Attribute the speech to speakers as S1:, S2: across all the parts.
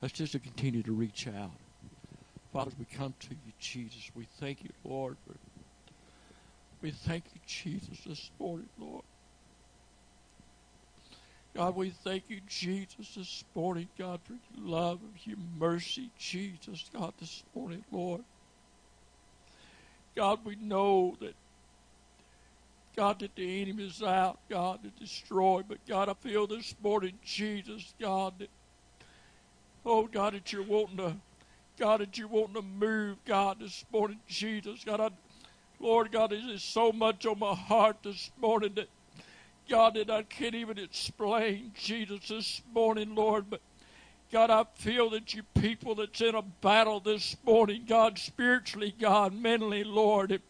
S1: Let's just continue to reach out. Father, we come to you, Jesus. We thank you, Lord. We thank you, Jesus, this morning, Lord. God, we thank you, Jesus, this morning, God, for your love and your mercy, Jesus, God, this morning, Lord. God, we know that, God, that the enemy is out, God, to destroy. But, God, I feel this morning, Jesus, God, that, oh, God, that you're wanting to, God, that you're wanting to move, God, this morning, Jesus. God, I, Lord, God, there's so much on my heart this morning that, God, that I can't even explain, Jesus, this morning, Lord. But God, I feel that you people that's in a battle this morning, God, spiritually, God, mentally, Lord.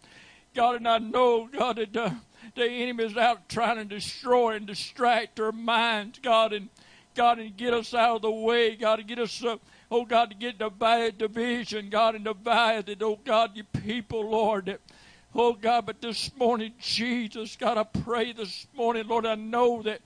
S1: God, and I know, God, that uh, the enemy is out trying to destroy and distract our minds, God, and God, and get us out of the way, God, to get us, uh, oh God, to get the division, God, and divided, oh God, you people, Lord. Oh God, but this morning, Jesus, God, I pray this morning, Lord, I know that,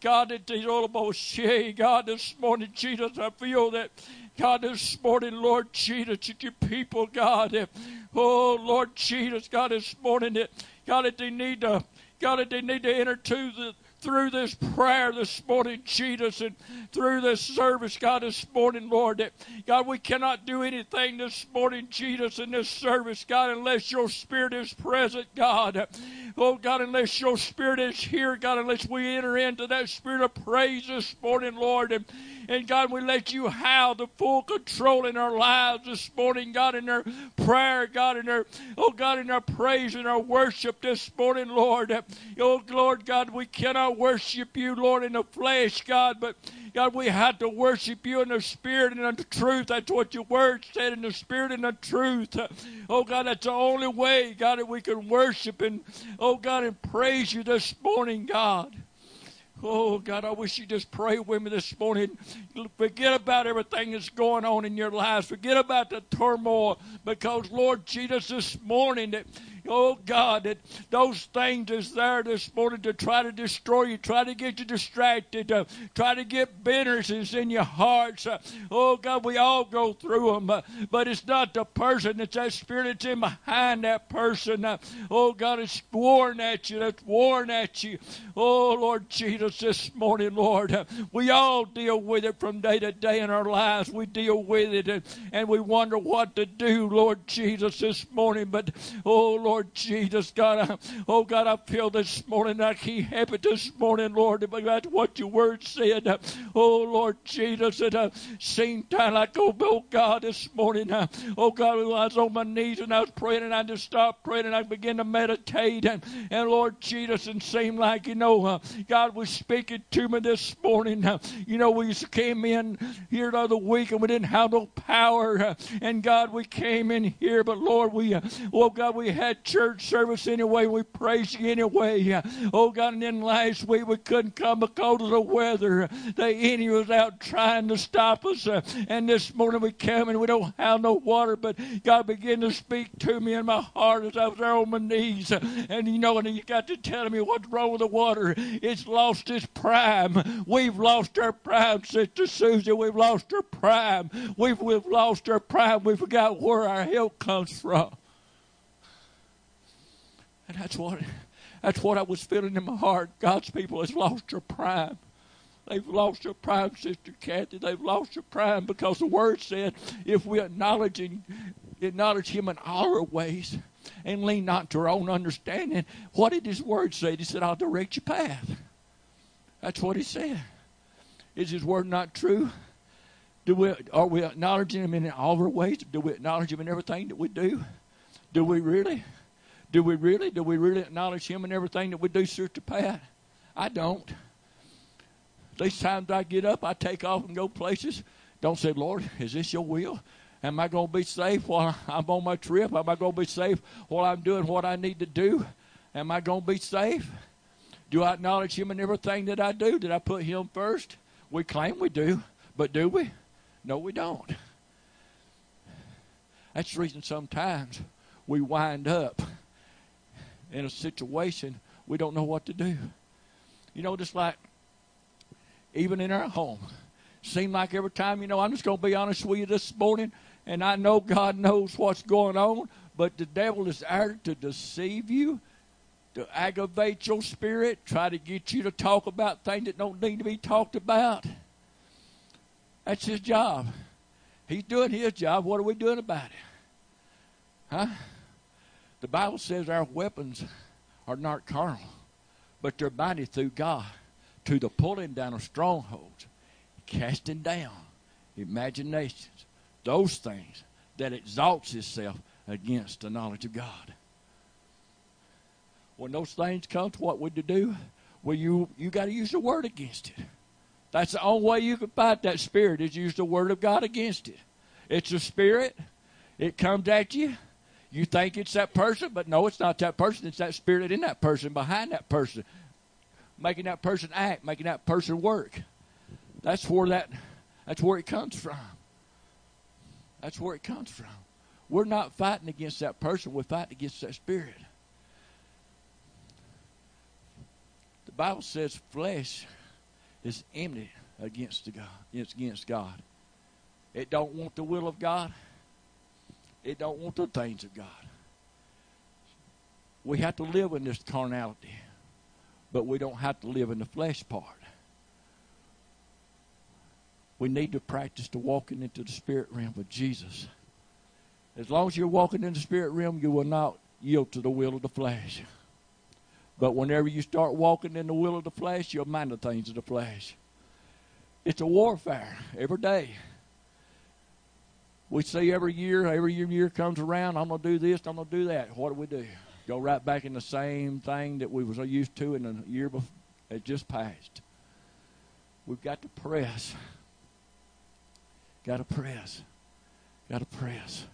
S1: God, that these all about say, God, this morning, Jesus, I feel that, God, this morning, Lord Jesus, that your people, God, oh Lord Jesus, God, this morning, that, God, that they need to, God, that they need to enter to the, through this prayer this morning, Jesus, and through this service, God, this morning, Lord, that God, we cannot do anything this morning, Jesus, in this service, God, unless your Spirit is present, God. Oh, God, unless your Spirit is here, God, unless we enter into that Spirit of praise this morning, Lord, and and God, we let you have the full control in our lives this morning, God, in our prayer, God, in our, oh God, in our praise and our worship this morning, Lord. Oh Lord God, we cannot worship you, Lord, in the flesh, God, but God, we have to worship you in the spirit and in the truth. That's what your word said in the spirit and the truth. Oh God, that's the only way, God, that we can worship and oh God and praise you this morning, God. Oh, God, I wish you just pray with me this morning. Forget about everything that's going on in your lives. Forget about the turmoil because, Lord Jesus, this morning that oh God, that those things is there this morning to try to destroy you, try to get you distracted, uh, try to get bitterness in your hearts. Uh, oh God, we all go through them, uh, but it's not the person, it's that spirit that's in behind that person. Uh, oh God, it's worn at you, that's worn at you. Oh Lord Jesus, this morning, Lord, uh, we all deal with it from day to day in our lives. We deal with it and, and we wonder what to do, Lord Jesus, this morning. But oh Lord, Lord Jesus, God, I, oh God, I feel this morning can't help it this morning, Lord, that's what your word said. Oh Lord Jesus, it uh, seemed time like, oh, oh God, this morning, uh, oh God, I was on my knees and I was praying and I just stopped praying and I began to meditate and, and Lord Jesus, and seemed like, you know, uh, God was speaking to me this morning. You know, we came in here the other week and we didn't have no power. And God, we came in here, but Lord, we, oh God, we had church service anyway. We praise you anyway. Oh God, and then last week we couldn't come because of the weather. The enemy was out trying to stop us. And this morning we come and we don't have no water, but God began to speak to me in my heart as I was there on my knees. And you know, and you got to tell me what's wrong with the water. It's lost its prime. We've lost our prime, Sister Susie. We've lost our prime. We've, we've lost our prime. We forgot where our help comes from. That's what that's what I was feeling in my heart. God's people has lost their prime. They've lost their prime, Sister Kathy. They've lost their prime because the Word said, if we acknowledge, and, acknowledge Him in all our ways and lean not to our own understanding, what did His Word say? He said, I'll direct your path. That's what He said. Is His Word not true? Do we, are we acknowledging Him in all our ways? Do we acknowledge Him in everything that we do? Do we really? Do we really? Do we really acknowledge Him in everything that we do, Sister Pat? I don't. These times I get up, I take off and go places. Don't say, Lord, is this your will? Am I going to be safe while I'm on my trip? Am I going to be safe while I'm doing what I need to do? Am I going to be safe? Do I acknowledge Him in everything that I do? Did I put Him first? We claim we do, but do we? No, we don't. That's the reason sometimes we wind up in a situation we don't know what to do. You know, just like even in our home, Seem like every time, you know, I'm just going to be honest with you this morning, and I know God knows what's going on, but the devil is there to deceive you, to aggravate your spirit, try to get you to talk about things that don't need to be talked about. That's his job. He's doing his job. What are we doing about it? Huh? The Bible says our weapons are not carnal, but they're mighty through God to the pulling down of strongholds, casting down imaginations, those things that exalts itself against the knowledge of God. When those things come to what would you do? Well, you you got to use the word against it. That's the only way you can fight that spirit is use the word of God against it. It's a spirit. It comes at you. You think it's that person, but no, it's not that person. It's that spirit in that person, behind that person, making that person act, making that person work. That's where that that's where it comes from. That's where it comes from. We're not fighting against that person, we're fighting against that spirit. The Bible says flesh is enmity against the God. It's against God. It don't want the will of God. It don't want the things of God. We have to live in this carnality, but we don't have to live in the flesh part. We need to practice to walking into the spirit realm with Jesus. As long as you're walking in the spirit realm, you will not yield to the will of the flesh. But whenever you start walking in the will of the flesh, you'll mind the things of the flesh. It's a warfare every day. We see every year, every year, year comes around, I'm going to do this, I'm going to do that. What do we do? Go right back in the same thing that we was used to in the year before, it just passed. We've got to press. Got to press. Got to press.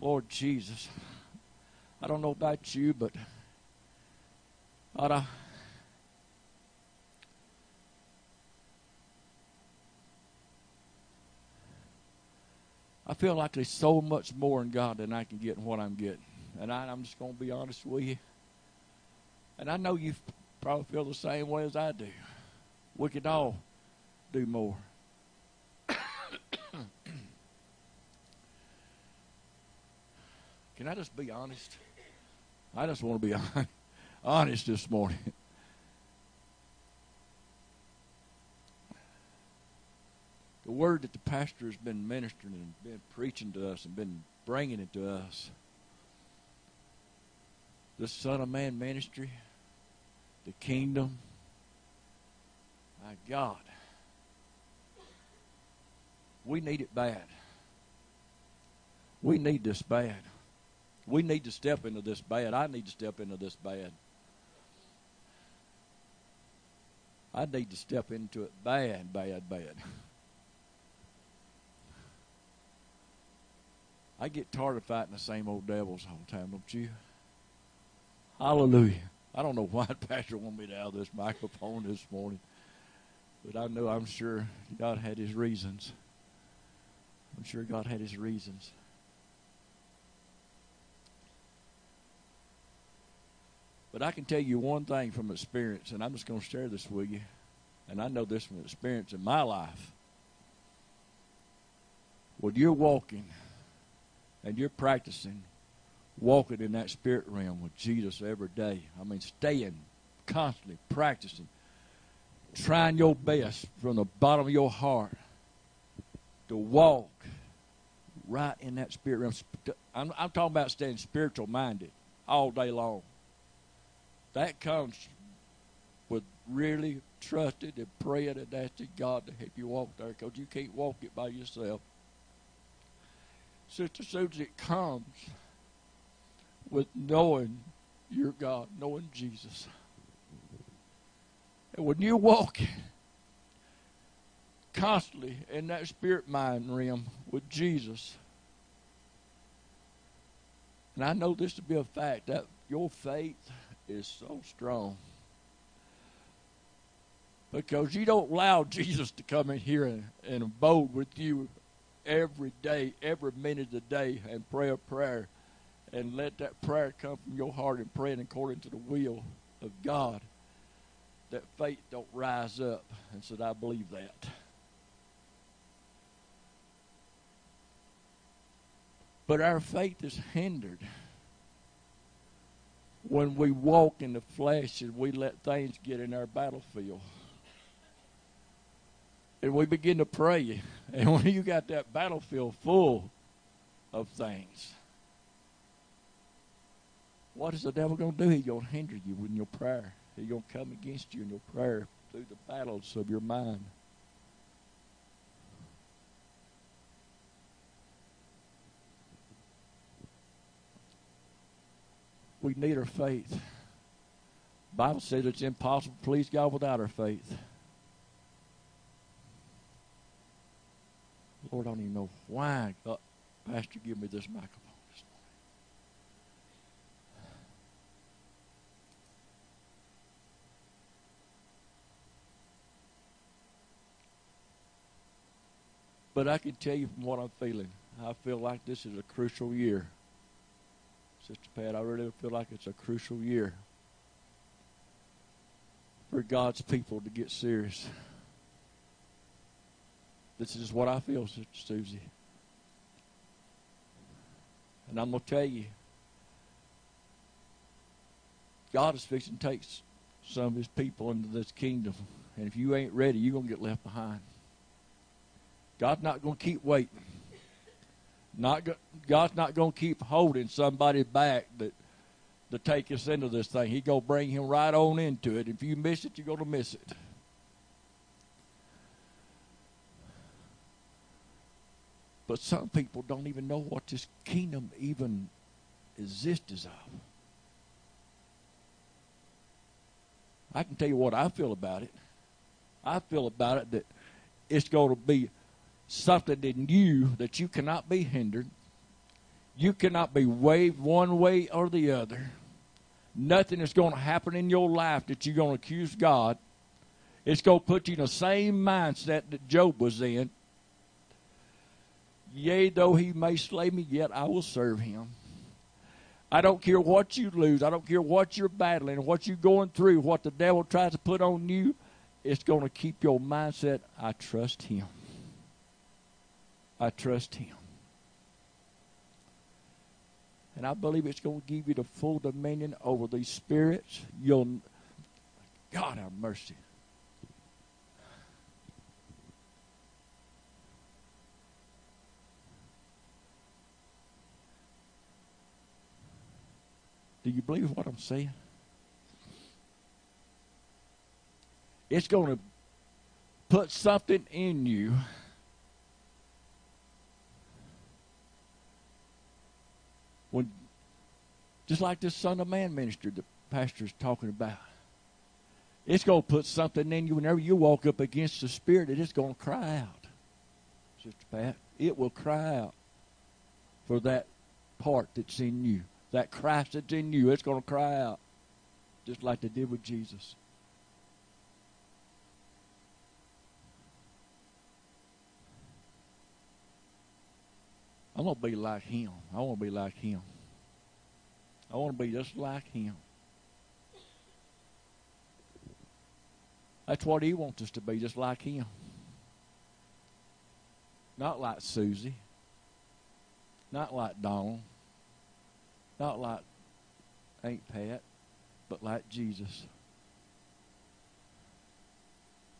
S1: Lord Jesus, I don't know about you, but ought I I feel like there's so much more in God than I can get in what I'm getting. And I, I'm just going to be honest with you. And I know you probably feel the same way as I do. We could all do more. Can I just be honest? I just want to be honest this morning. Word that the pastor has been ministering and been preaching to us and been bringing it to us. The Son of Man ministry, the kingdom. My God. We need it bad. We need this bad. We need to step into this bad. I need to step into this bad. I need to step into it bad, bad, bad. I get tired of fighting the same old devils all the time, don't you? Hallelujah. I don't know why pastor wanted me to have this microphone this morning, but I know I'm sure God had his reasons. I'm sure God had his reasons. But I can tell you one thing from experience, and I'm just going to share this with you. And I know this from experience in my life. When you're walking and you're practicing walking in that spirit realm with Jesus every day, I mean, staying constantly practicing, trying your best from the bottom of your heart to walk right in that spirit realm. I'm, I'm talking about staying spiritual minded all day long. That comes with really trusting and praying and asking God to help you walk there because you can't walk it by yourself. Sister Susan, it comes with knowing your God, knowing Jesus. And when you walk constantly in that spirit mind realm with Jesus, and I know this to be a fact, that your faith is so strong. Because you don't allow Jesus to come in here and, and abode with you every day, every minute of the day, and pray a prayer. And let that prayer come from your heart and praying according to the will of God. That faith don't rise up. And said, I believe that. But our faith is hindered when we walk in the flesh and we let things get in our battlefield. And we begin to pray. And when you got that battlefield full of things, what is the devil going to do? He's going to hinder you in your prayer. He's going to come against you in your prayer through the battles of your mind. We need our faith. Bible says it's impossible to please God without our faith. Lord, I don't even know why God, Pastor give me this microphone this morning. But I can tell you from what I'm feeling, I feel like this is a crucial year. Sister Pat, I really feel like it's a crucial year for God's people to get serious. This is what I feel, Sister Susie. And I'm going to tell you, God is fixing to take some of his people into this kingdom. And if you ain't ready, you're going to get left behind. God's not going to keep waiting. Not go, God's not going to keep holding somebody back that to take us into this thing. He's going to bring him right on into it. If you miss it, you're going to miss it. But some people don't even know what this kingdom even exists of. I can tell you what I feel about it. I feel about it that it's going to be something in you that you cannot be hindered. You cannot be waved one way or the other. Nothing is going to happen in your life that you're going to accuse God. It's going to put you in the same mindset that Job was in. Yea, though he may slay me, yet I will serve him. I don't care what you lose. I don't care what you're battling, what you're going through, what the devil tries to put on you. It's going to keep your mindset. I trust him. I trust him. And I believe it's going to give you the full dominion over these spirits. You'll, God have mercy. Do you believe what I'm saying? It's going to put something in you. When, just like this Son of Man minister the pastor's talking about. It's going to put something in you whenever you walk up against the Spirit, it's going to cry out. Sister Pat, it will cry out for that part that's in you that Christ that's in you, it's going to cry out, just like they did with Jesus. I'm going to be like him. I want to be like him. I want to be just like him. That's what he wants us to be, just like him. Not like Susie. Not like Donald. Not like Aunt Pat, but like Jesus.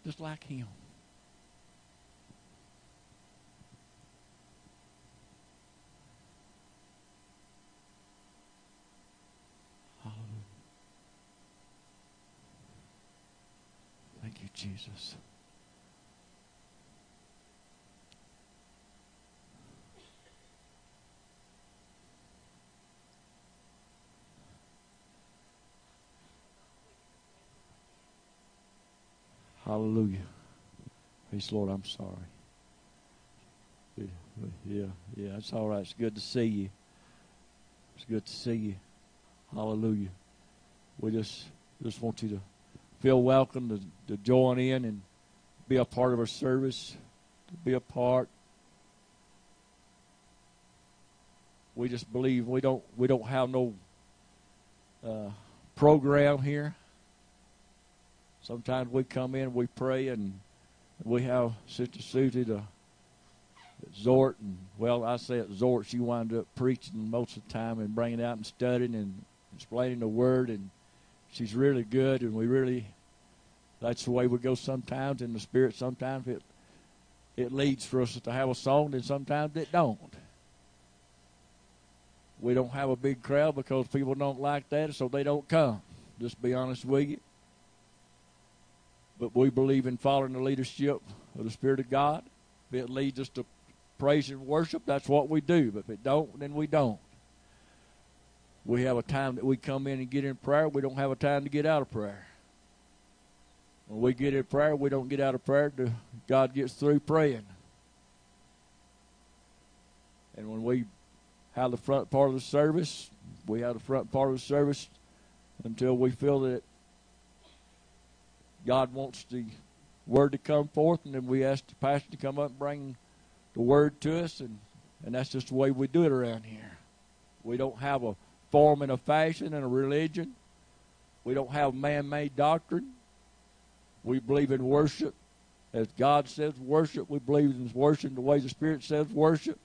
S1: Just like him. Hallelujah. Thank you, Jesus. Hallelujah. Praise Lord, I'm sorry. Yeah, yeah, it's all right. It's good to see you. It's good to see you. Hallelujah. We just just want you to feel welcome to, to join in and be a part of our service, to be a part. We just believe we don't we don't have no uh, program here. Sometimes we come in, we pray, and we have Sister Susie to exhort and well, I say exhort, she wound up preaching most of the time and bringing out and studying and explaining the Word, and she's really good, and we really, that's the way we go sometimes in the Spirit. Sometimes it it leads for us to have a song, and sometimes it don't. We don't have a big crowd because people don't like that, so they don't come. Just be honest with you. But we believe in following the leadership of the Spirit of God. If it leads us to praise and worship, that's what we do. But if it don't, then we don't. We have a time that we come in and get in prayer. We don't have a time to get out of prayer. When we get in prayer, we don't get out of prayer God gets through praying. And when we have the front part of the service, we have the front part of the service until we feel that God wants the word to come forth, and then we ask the pastor to come up and bring the word to us, and, and that's just the way we do it around here. We don't have a form and a fashion and a religion. We don't have man made doctrine. We believe in worship. As God says worship, we believe in worship the way the Spirit says worship.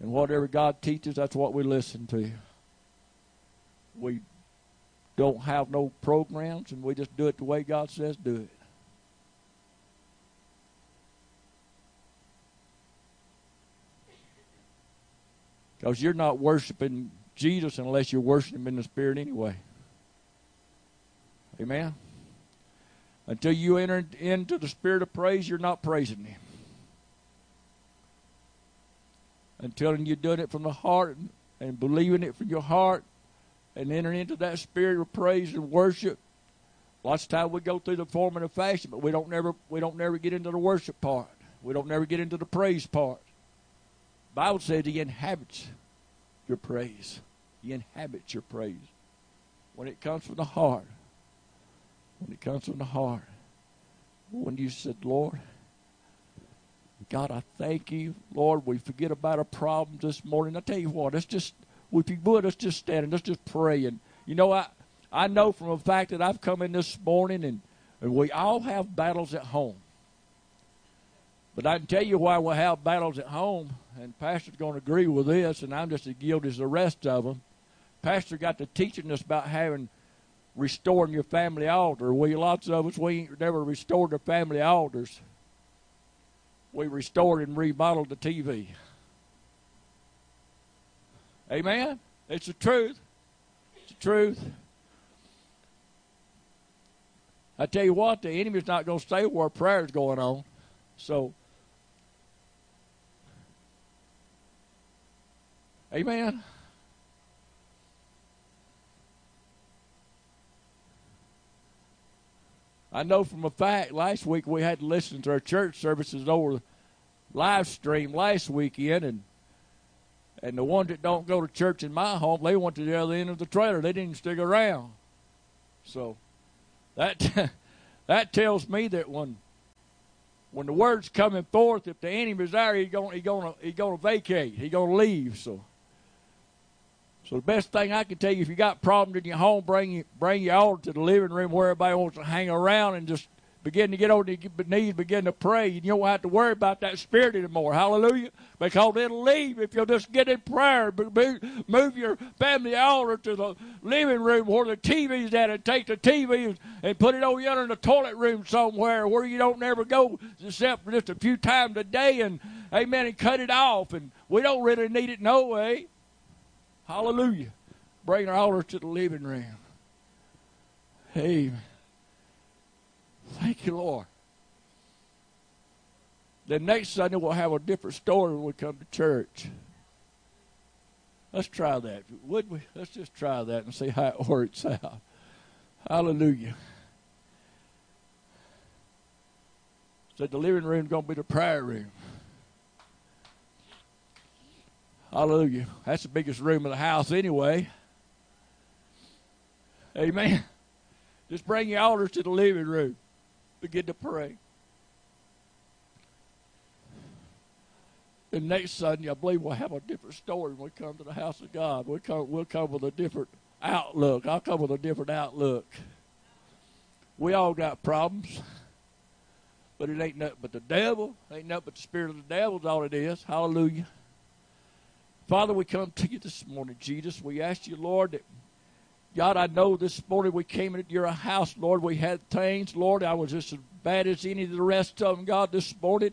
S1: And whatever God teaches, that's what we listen to. We don't have no programs, and we just do it the way God says do it. Because you're not worshiping Jesus unless you're worshiping Him in the Spirit anyway. Amen. Until you enter into the spirit of praise, you're not praising Him. Until you're doing it from the heart and believing it from your heart and enter into that spirit of praise and worship. Lots of time we go through the form and the fashion, but we don't never we don't never get into the worship part. We don't never get into the praise part. Bible says He inhabits your praise. He inhabits your praise. When it comes from the heart, when it comes from the heart. When you said, Lord, God, I thank you. Lord, we forget about our problems this morning. I tell you what, let's just, if you would, let's just stand and let's just pray. And, you know, I, I know from the fact that I've come in this morning and, and we all have battles at home. But I can tell you why we have battles at home, and Pastor's going to agree with this, and I'm just as guilty as the rest of them. Pastor got to teaching us about having restoring your family altar. We lots of us we ain't never restored the family altars. We restored and remodeled the TV. Amen. It's the truth. It's the truth. I tell you what, the enemy's not going to stay where prayer's going on. So, Amen. I know from a fact last week we had to listen to our church services over live stream last weekend and and the ones that don't go to church in my home, they went to the other end of the trailer. They didn't stick around. So that that tells me that when when the word's coming forth, if the enemy's there, he's gonna he's gonna he's gonna vacate. He's gonna leave. So so the best thing I can tell you, if you got problems in your home, bring you, bring your altar to the living room where everybody wants to hang around and just begin to get on your knees, begin to pray. and You don't have to worry about that spirit anymore. Hallelujah. Because it'll leave if you'll just get in prayer. Move your family altar to the living room where the TV's at and take the TV and put it over yonder in the toilet room somewhere where you don't never go except for just a few times a day and amen and cut it off. And we don't really need it no way. Hallelujah. Bring our altar to the living room. Amen. Thank you, Lord. Then next Sunday we'll have a different story when we come to church. Let's try that, would we? Let's just try that and see how it works out. Hallelujah. Said the living room is going to be the prayer room. Hallelujah. That's the biggest room in the house anyway. Amen. Just bring your altars to the living room. Begin to pray. And next Sunday, I believe we'll have a different story when we come to the house of God. We'll come, we'll come with a different outlook. I'll come with a different outlook. We all got problems. But it ain't nothing but the devil. Ain't nothing but the spirit of the devil is all it is. Hallelujah. Father, we come to you this morning, Jesus. We ask you, Lord, that God, I know this morning we came into your house, Lord. We had things, Lord. I was just as bad as any of the rest of them, God, this morning.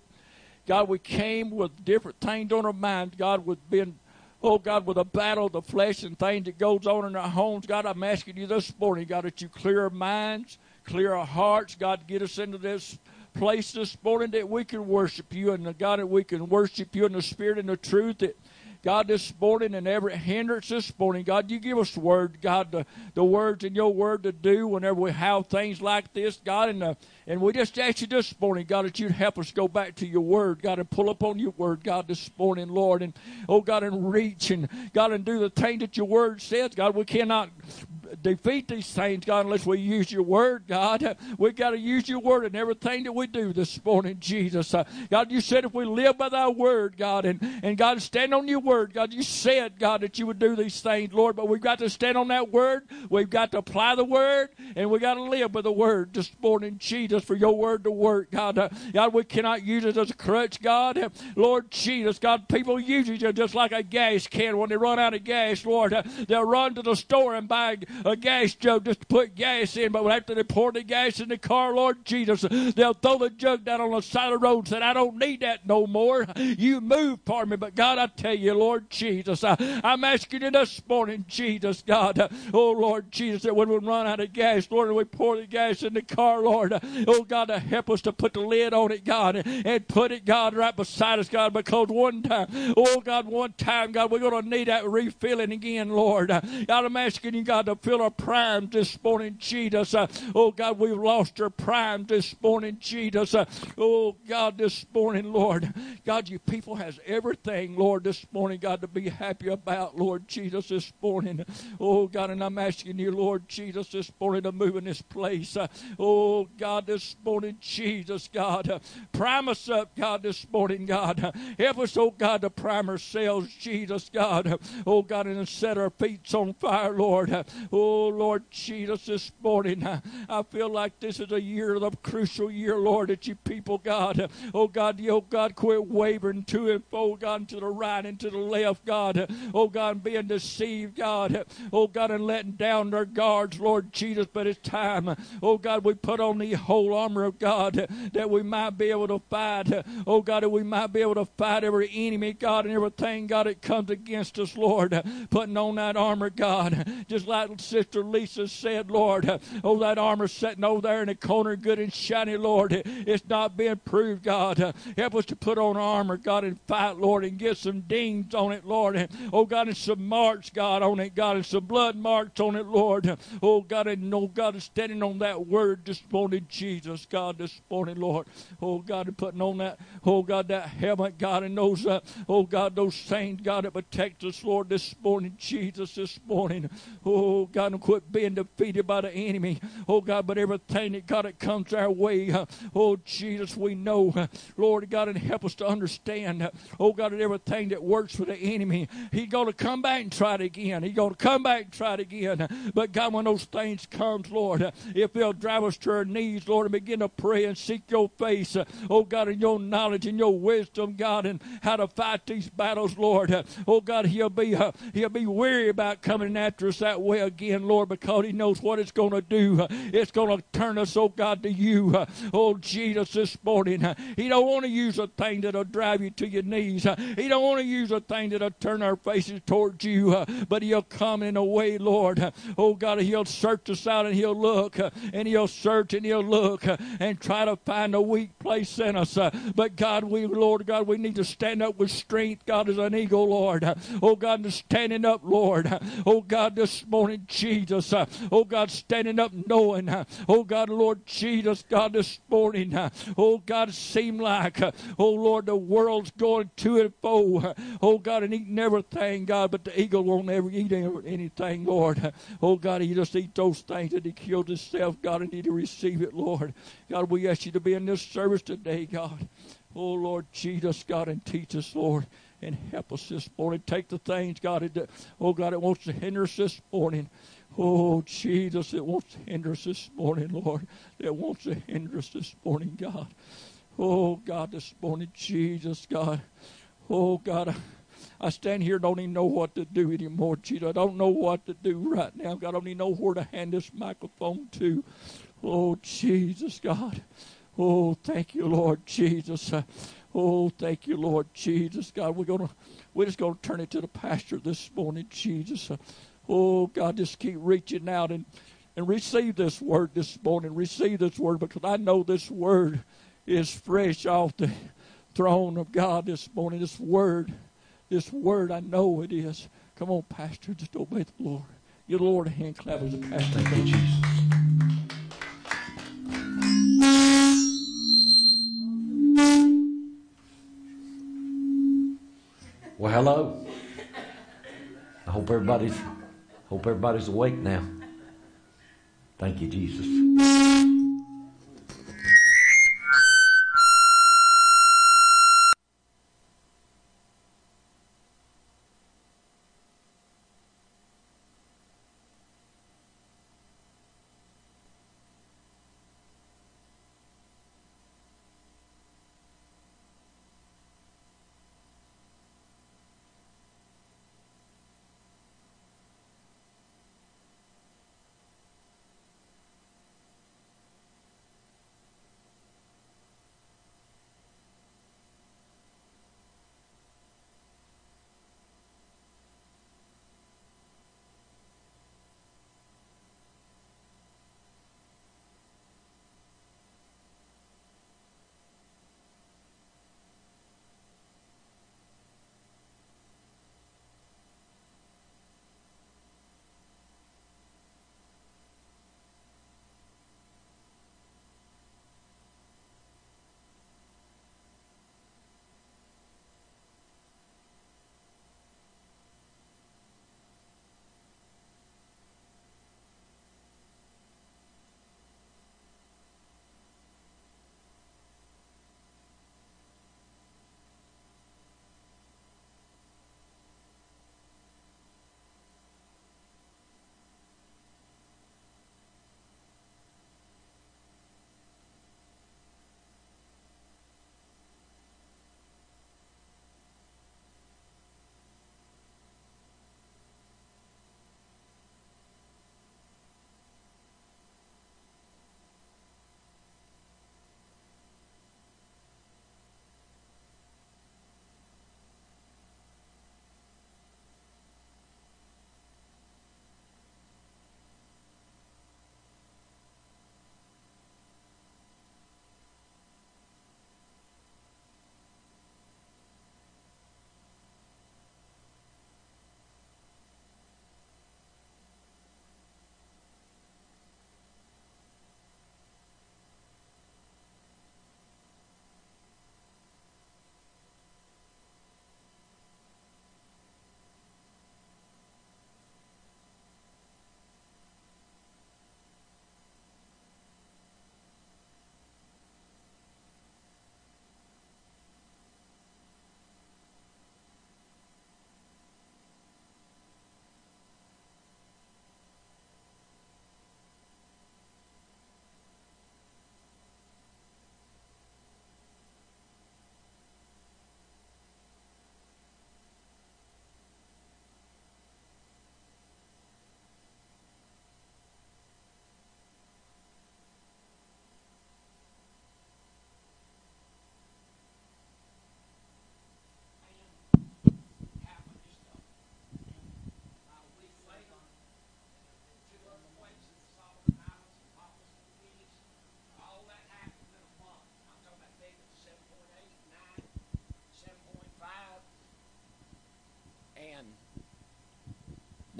S1: God, we came with different things on our minds, God, with being, oh God, with a battle of the flesh and things that goes on in our homes. God, I'm asking you this morning, God, that you clear our minds, clear our hearts, God, get us into this place this morning that we can worship you and God that we can worship you in the spirit and the truth that God, this morning and every hindrance this morning, God, you give us the word, God, the, the words in your word to do whenever we have things like this, God, and, uh, and we just ask you this morning, God, that you'd help us go back to your word, God, and pull up on your word, God, this morning, Lord, and, oh, God, and reach and, God, and do the thing that your word says, God, we cannot defeat these things, God, unless we use your word, God. We've got to use your word in everything that we do this morning, Jesus. Uh, God, you said if we live by thy word, God, and, and God, stand on your word, God, you said, God, that you would do these things, Lord, but we've got to stand on that word. We've got to apply the word, and we've got to live by the word this morning, Jesus, for your word to work, God. Uh, God, we cannot use it as a crutch, God. Uh, Lord Jesus, God, people use it just like a gas can when they run out of gas, Lord. Uh, they'll run to the store and buy a gas jug just to put gas in, but after they pour the gas in the car, Lord Jesus, they'll throw the jug down on the side of the road and say, I don't need that no more. You move for me. But God, I tell you, Lord Jesus, I, I'm asking you this morning, Jesus, God, oh Lord Jesus, that when we run out of gas, Lord, and we pour the gas in the car, Lord, oh God, to help us to put the lid on it, God, and put it, God, right beside us, God, because one time, oh God, one time, God, we're going to need that refilling again, Lord. God, I'm asking you, God, to fill our prime this morning, Jesus. Oh, God, we've lost our prime this morning, Jesus. Oh, God, this morning, Lord. God, you people has everything, Lord, this morning, God, to be happy about, Lord Jesus, this morning. Oh, God, and I'm asking you, Lord Jesus, this morning to move in this place. Oh, God, this morning, Jesus, God. Prime us up, God, this morning, God. Help us, oh, God, to prime ourselves, Jesus, God. Oh, God, and set our feet on fire, Lord. Oh, Lord Jesus, this morning. I feel like this is a year, the crucial year, Lord, that you people, God, oh God, oh God, quit wavering to and fro, God, and to the right and to the left, God, oh God, being deceived, God, oh God, and letting down their guards, Lord Jesus, but it's time, oh God, we put on the whole armor of God that we might be able to fight, oh God, that we might be able to fight every enemy, God, and everything, God, that comes against us, Lord, putting on that armor, God, just like Sister Lisa said, Lord, oh, that armor sitting over there in the corner, good and shiny, Lord, it's not being proved, God. Help us to put on armor, God, and fight, Lord, and get some dings on it, Lord. Oh, God, and some marks, God, on it, God, and some blood marks on it, Lord. Oh, God, and oh, God, is standing on that word this morning, Jesus, God, this morning, Lord. Oh, God, and putting on that, oh, God, that helmet, God, and those, uh, oh, God, those saints, God, that protect us, Lord, this morning, Jesus, this morning. Oh, God, and quit being defeated by the enemy. Oh God, but everything that God that comes our way, uh, oh Jesus, we know, uh, Lord God, and help us to understand, uh, oh God, that everything that works for the enemy, He's going to come back and try it again. He's going to come back and try it again. But God, when those things comes, Lord, if they'll drive us to our knees, Lord, and begin to pray and seek Your face, uh, oh God, and Your knowledge and Your wisdom, God, and how to fight these battles, Lord. Uh, oh God, He'll be uh, He'll be weary about coming after us that way again, Lord, because He knows what it's going to do. It's going to turn us, oh God, to you. Oh Jesus, this morning. He don't want to use a thing that'll drive you to your knees. He don't want to use a thing that'll turn our faces towards you. But He'll come in a way, Lord. Oh God, He'll search us out and He'll look and He'll search and He'll look Uh, and try to find a weak place in us. Uh, but God, we, Lord God, we need to stand up with strength, God, as an eagle, Lord. Uh, oh God, standing up, Lord. Oh God, this morning, Jesus. Uh, oh God, standing up knowing, uh, oh God, Lord Jesus, God, this morning, uh, oh God, it seemed like, oh Lord, the world's going to and fro, oh God, and eating everything, God, but the eagle won't ever eat anything, Lord. Oh God, he just eat those things that he killed himself, God, and need to receive it, Lord. God, we ask you to be in this service today, God. Oh, Lord, Jesus, God, and teach us, Lord, and help us this morning. Take the things, God, that, oh, God, it wants to hinder us this morning. Oh, Jesus, it wants to hinder us this morning, Lord. It wants to hinder us this morning, God. Oh, God, this morning, Jesus, God. Oh, God, I, I stand here don't even know what to do anymore, Jesus. I don't know what to do right now, God. I don't even know where to hand this microphone to. Oh, Jesus, God. Oh, thank you, Lord Jesus. Oh, thank you, Lord Jesus. God, we're gonna we're just gonna turn it to the pastor this morning, Jesus. Oh, God, just keep reaching out and and receive this word this morning. Receive this word because I know this word is fresh off the throne of God this morning. This word, this word, I know it is. Come on, Pastor, just obey the Lord. Give the Lord a hand clap as a pastor.
S2: Thank you, Jesus. Well, hello. I hope everybody's hope everybody's awake now. Thank you, Jesus.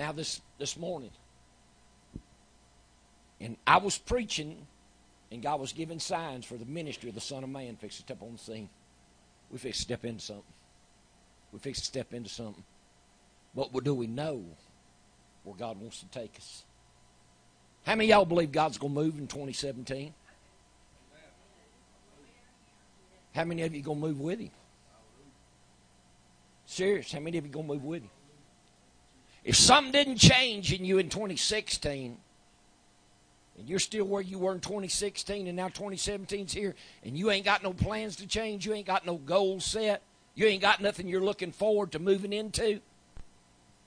S3: Now this this morning, and I was preaching, and God was giving signs for the ministry of the Son of Man fixed to step on the scene. We fix to step into something. We fix to step into something. But what do we know where God wants to take us? How many of y'all believe God's going to move in 2017? How many of you going to move with him? Serious, how many of you going to move with him? If something didn't change in you in 2016, and you're still where you were in 2016, and now 2017's here, and you ain't got no plans to change, you ain't got no goals set, you ain't got nothing you're looking forward to moving into,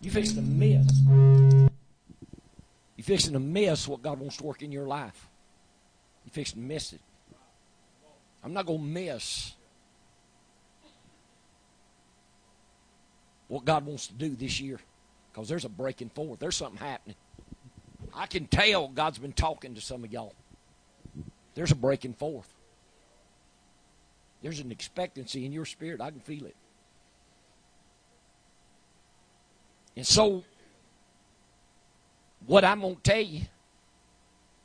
S3: you fixing to miss. You fixing to miss what God wants to work in your life. You fixing to miss it. I'm not going to miss what God wants to do this year because there's a breaking forth. There's something happening. I can tell God's been talking to some of y'all. There's a breaking forth. There's an expectancy in your spirit. I can feel it. And so, what I'm going to tell you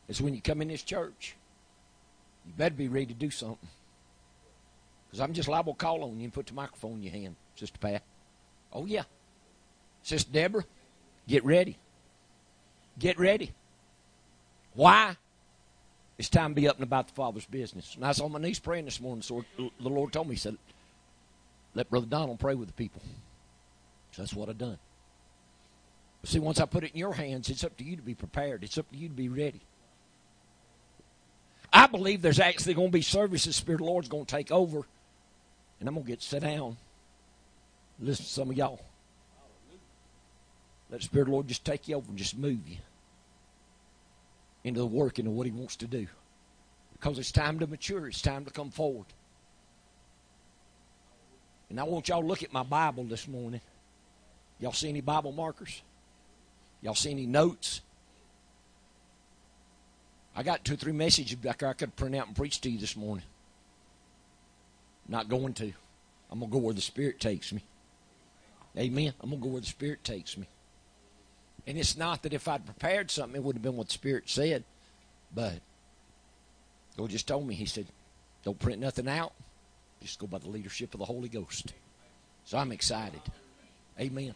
S3: is when you come in this church, you better be ready to do something. Because I'm just liable to call on you and put the microphone in your hand, Sister Pat. Oh, yeah. Sister Deborah, get ready. Get ready. Why? It's time to be up and about the Father's business. And I on my knees praying this morning, so the Lord told me, He said, let Brother Donald pray with the people. So that's what I've done. See, once I put it in your hands, it's up to you to be prepared. It's up to you to be ready. I believe there's actually going to be services Spirit of the Lord's going to take over, and I'm going to get to sit down. Listen to some of y'all. Let the Spirit of the Lord just take you over and just move you into the working of what He wants to do. Because it's time to mature, it's time to come forward. And I want y'all to look at my Bible this morning. Y'all see any Bible markers? Y'all see any notes? I got two or three messages back there I could print out and preach to you this morning. Not going to. I'm going to go where the Spirit takes me. Amen. I'm going to go where the Spirit takes me. And it's not that if I'd prepared something, it would have been what the Spirit said. But God just told me, He said, don't print nothing out. Just go by the leadership of the Holy Ghost. So I'm excited. Amen.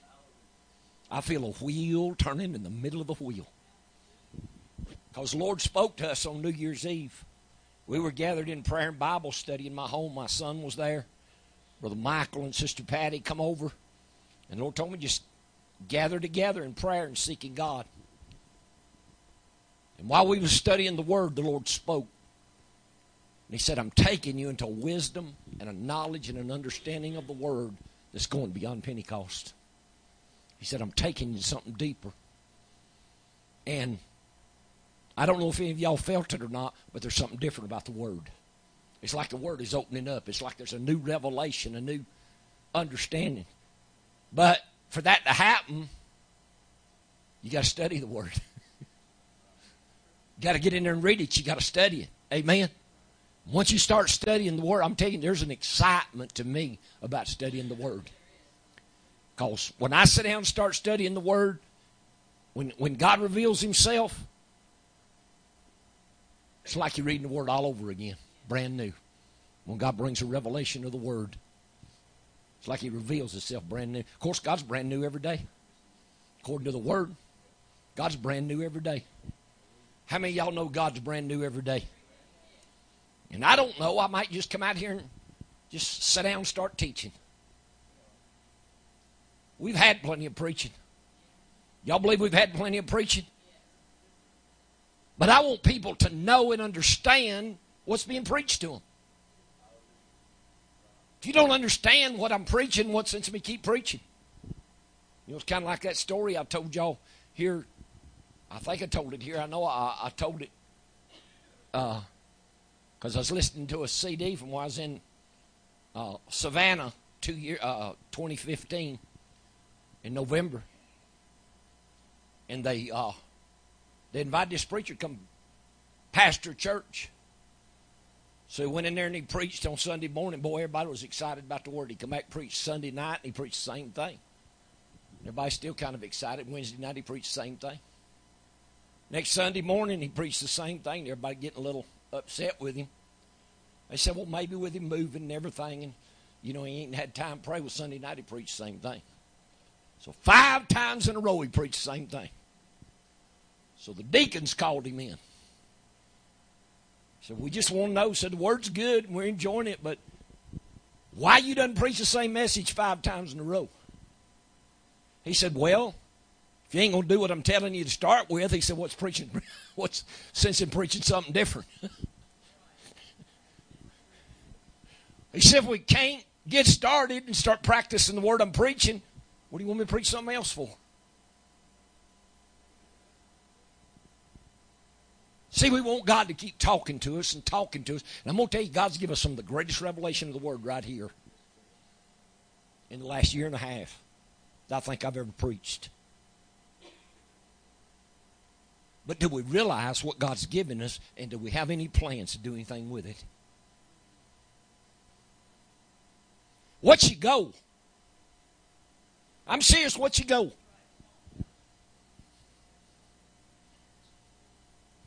S3: I feel a wheel turning in the middle of the wheel. Because the Lord spoke to us on New Year's Eve. We were gathered in prayer and Bible study in my home. My son was there. Brother Michael and Sister Patty come over. And the Lord told me just gather together in prayer and seeking God. And while we were studying the Word, the Lord spoke. And He said, I'm taking you into wisdom and a knowledge and an understanding of the Word that's going beyond Pentecost. He said, I'm taking you to something deeper. And I don't know if any of y'all felt it or not, but there's something different about the Word. It's like the Word is opening up. It's like there's a new revelation, a new understanding. But for that to happen, you got to study the Word. you got to get in there and read it. You got to study it. Amen. Once you start studying the Word, I'm telling you, there's an excitement to me about studying the Word. Because when I sit down and start studying the Word, when, when God reveals Himself, it's like you're reading the Word all over again, brand new. When God brings a revelation of the Word, it's like He reveals Himself brand new. Of course, God's brand new every day. According to the Word, God's brand new every day. How many y'all know God's brand new every day? And I don't know, I might just come out here and just sit down and start teaching. We've had plenty of preaching. Y'all believe we've had plenty of preaching? But I want people to know and understand what's being preached to them. If you don't understand what I'm preaching, what sense of me keep preaching? You know, it's kind of like that story I told y'all here. I think I told it here. I know I, I told it because uh, I was listening to a CD from when I was in uh, Savannah two year, uh, 2015 in November, and they uh, they invited this preacher to come pastor church. So he went in there and he preached on Sunday morning. Boy, everybody was excited about the word. He come back preached Sunday night and he preached the same thing. Everybody's still kind of excited. Wednesday night he preached the same thing. Next Sunday morning he preached the same thing. Everybody getting a little upset with him. They said, well, maybe with him moving and everything, and you know he ain't had time to pray. With Sunday night he preached the same thing. So five times in a row he preached the same thing. So the deacons called him in. So we just want to know. Said the word's good and we're enjoying it, but Why you done preach the same message five times in a row? He said, Well, if you ain't gonna do what I'm telling you to start with, he said, What's preaching what's sense in preaching something different? he said, if we can't get started and start practicing the word I'm preaching, what do you want me to preach something else for? See, we want God to keep talking to us and talking to us. And I'm going to tell you, God's given us some of the greatest revelation of the Word right here in the last year and a half that I think I've ever preached. But do we realize what God's given us, and do we have any plans to do anything with it? What's your goal? I'm serious, what's your go?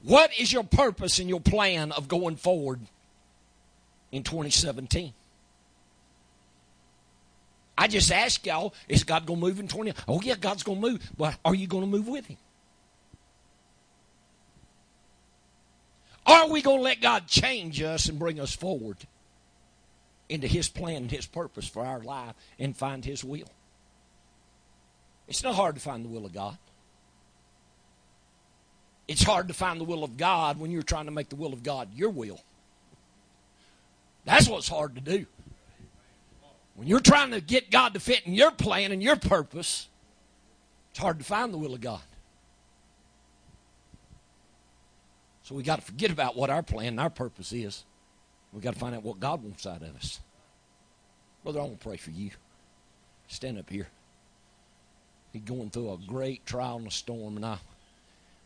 S3: What is your purpose and your plan of going forward in 2017? I just ask y'all, is God going to move in 20? Oh, yeah, God's going to move. But are you going to move with Him? Are we going to let God change us and bring us forward into His plan and His purpose for our life and find His will? It's not hard to find the will of God. It's hard to find the will of God when you're trying to make the will of God your will. That's what's hard to do. When you're trying to get God to fit in your plan and your purpose, it's hard to find the will of God. So we got to forget about what our plan and our purpose is. We got to find out what God wants out of us. Brother, I want to pray for you. Stand up here. He's going through a great trial and a storm, and I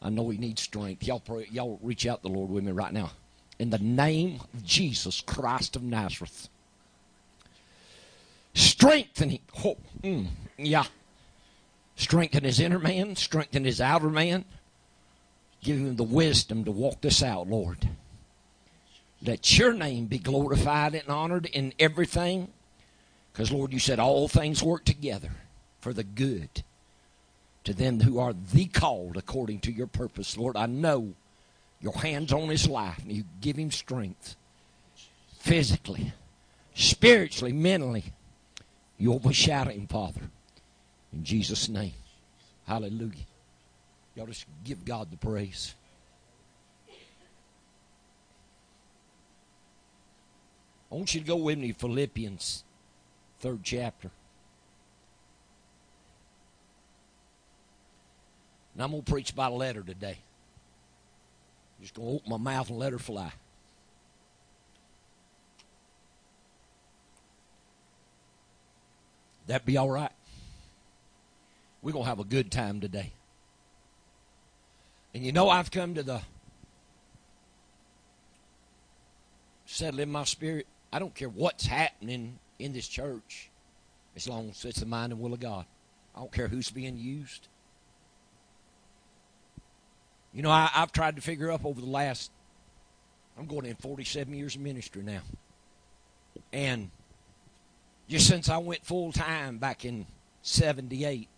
S3: I know he needs strength. Y'all pray, y'all reach out to the Lord with me right now. In the name of Jesus Christ of Nazareth. Strengthen him. Oh, mm, yeah. Strengthen his inner man, strengthen his outer man. Give him the wisdom to walk this out, Lord. Let your name be glorified and honored in everything. Because, Lord, you said all things work together for the good to them who are the called according to your purpose. Lord, I know your hands on his life and you give him strength physically, spiritually, mentally. You overshadow him, Father. In Jesus' name. Hallelujah. Y'all just give God the praise. I want you to go with me Philippians, third chapter. And I'm going to preach by letter today. I'm just going to open my mouth and let her fly. That be all right? We're going to have a good time today. And you know, I've come to the settle in my spirit. I don't care what's happening in this church as long as it's the mind and will of God. I don't care who's being used. You know, I, have tried to figure up over the last, I'm going in 47 years of ministry now. And just since I went full time back in 78,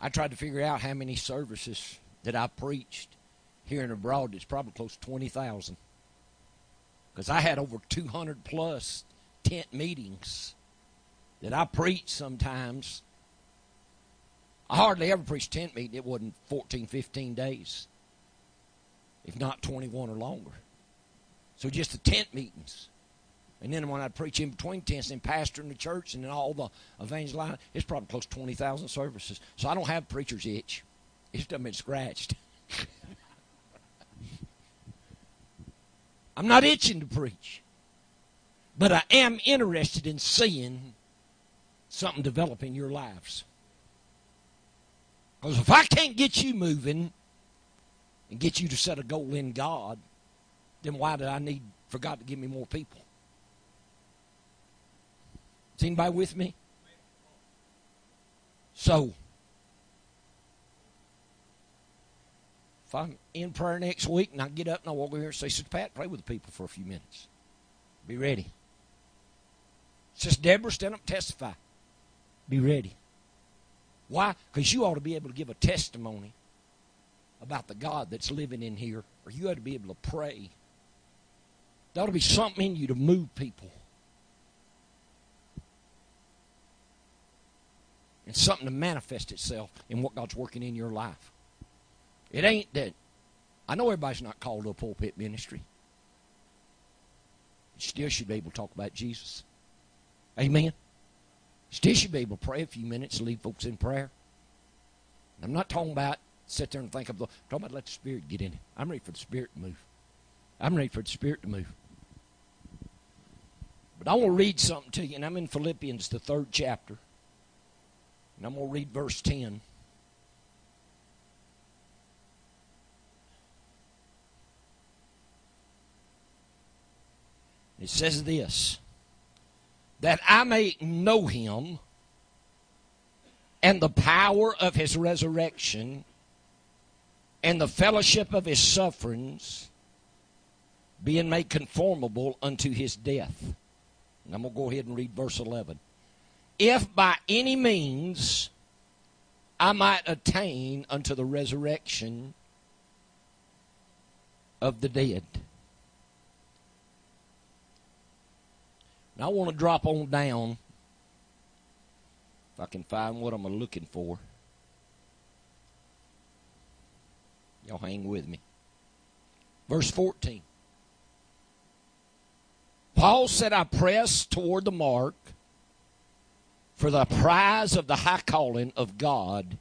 S3: I tried to figure out how many services that I preached here and abroad. It's probably close to 20,000. Because I had over 200 plus tent meetings that I preached sometimes I hardly ever preached tent meeting. It wasn't 14, 15 days, if not 21 or longer. So just the tent meetings. And then when I'd preach in between tents and pastor in the church and then all the evangelizing, it's probably close to 20,000 services. So I don't have preacher's itch. It's done been scratched. I'm not itching to preach. But I am interested in seeing something develop in your lives. Because if I can't get you moving and get you to set a goal in God, then why did I need for God to give me more people? Is anybody with me? So, if I'm in prayer next week and I get up and I walk over here and say, Sister Pat, pray with the people for a few minutes. Be ready. Sister Deborah, stand up testify. Be ready. Why? Because you ought to be able to give a testimony about the God that's living in here, or you ought to be able to pray. There ought to be something in you to move people. And something to manifest itself in what God's working in your life. It ain't that. I know everybody's not called to a pulpit ministry. You still should be able to talk about Jesus. Amen. Still should be able to pray a few minutes, leave folks in prayer. I'm not talking about sit there and think of the. I'm talking about let the Spirit get in. I'm ready for the Spirit to move. I'm ready for the Spirit to move. But I want to read something to you, and I'm in Philippians, the third chapter. And I'm going to read verse 10. It says this that I may know him and the power of his resurrection and the fellowship of his sufferings, being made conformable unto his death. And I'm going to go ahead and read verse 11. If by any means I might attain unto the resurrection of the dead. Now I want to drop on down, if I can find what I'm looking for. Y'all hang with me. Verse 14. Paul said, I press toward the mark for the prize of the high calling of God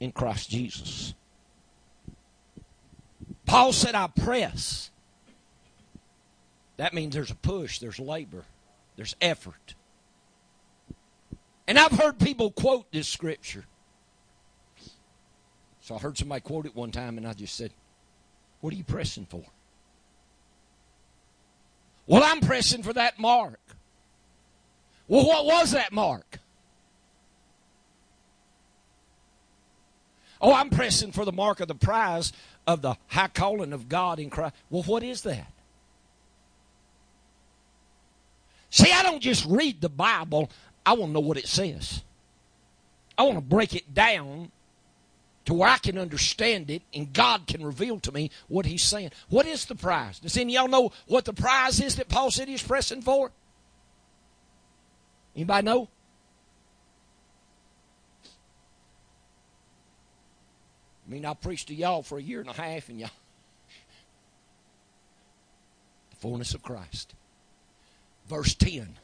S3: in Christ Jesus. Paul said, I press. That means there's a push, there's labor, there's effort. And I've heard people quote this scripture. So I heard somebody quote it one time, and I just said, What are you pressing for? Well, I'm pressing for that mark. Well, what was that mark? Oh, I'm pressing for the mark of the prize of the high calling of God in Christ. Well, what is that? See, I don't just read the Bible, I want to know what it says. I want to break it down to where I can understand it and God can reveal to me what He's saying. What is the prize? Does any of y'all know what the prize is that Paul said he's pressing for? Anybody know? I mean, I preached to y'all for a year and a half, and y'all. The fullness of Christ. Verse 10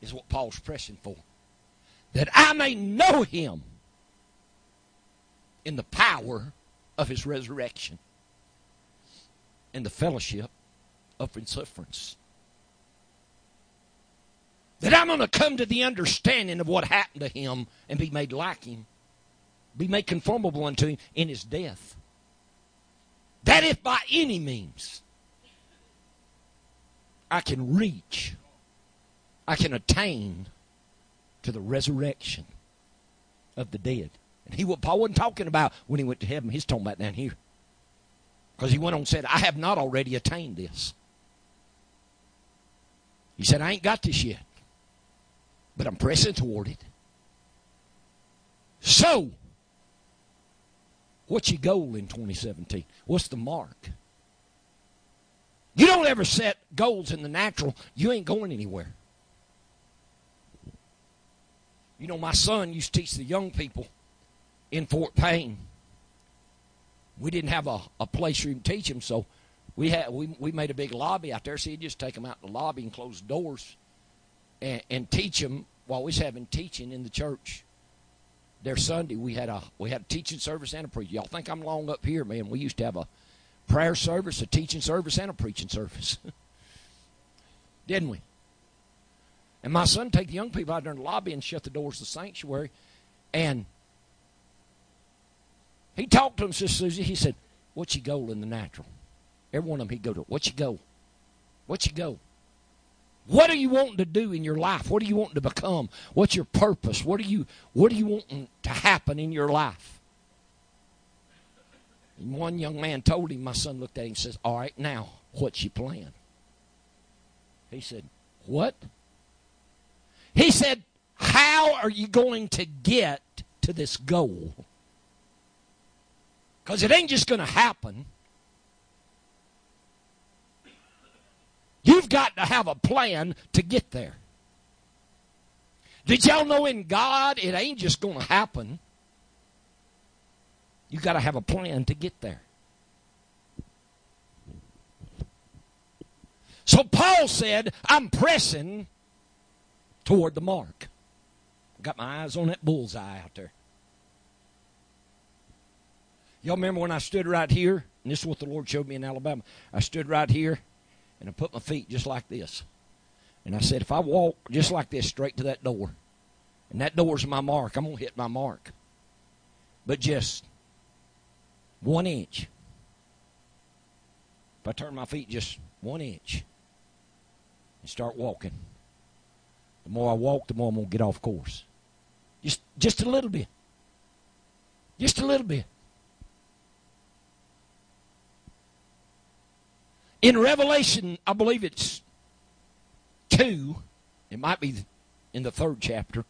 S3: is what Paul's pressing for. That I may know him in the power of his resurrection and the fellowship of his sufferings. That I'm going to come to the understanding of what happened to him and be made like him, be made conformable unto him in his death. That if by any means I can reach, I can attain to the resurrection of the dead. And he what Paul wasn't talking about when he went to heaven. He's talking about down here. Because he went on and said, I have not already attained this. He said, I ain't got this yet. But I'm pressing toward it. So, what's your goal in 2017? What's the mark? You don't ever set goals in the natural, you ain't going anywhere. You know, my son used to teach the young people in Fort Payne. We didn't have a, a place him to teach them, so we had we, we made a big lobby out there. So he'd just take them out in the lobby and close the doors and, and teach them while we was having teaching in the church. There Sunday we had a we had a teaching service and a preaching. Y'all think I'm long up here, man? We used to have a prayer service, a teaching service, and a preaching service, didn't we? And my son take the young people out there in the lobby and shut the doors of the sanctuary, and he talked to them, Sister Susie. He said, What's your goal in the natural? Every one of them, he'd go to, What's your goal? What's your goal? What are you wanting to do in your life? What are you wanting to become? What's your purpose? What are you what are you wanting to happen in your life? One young man told him, my son looked at him and says, All right, now, what's your plan? He said, What? He said, How are you going to get to this goal? Because it ain't just going to happen. You've got to have a plan to get there. Did y'all know in God it ain't just going to happen? You got to have a plan to get there. So Paul said, I'm pressing toward the mark. Got my eyes on that bullseye out there. Y'all remember when I stood right here? And this is what the Lord showed me in Alabama. I stood right here and I put my feet just like this. And I said, if I walk just like this straight to that door, and that door's my mark, I'm going to hit my mark. But just one inch. If I turn my feet just one inch and start walking, the more I walk, the more I'm going to get off course. Just, just a little bit. Just a little bit. In Revelation, I believe it's 2, it might be in the third chapter,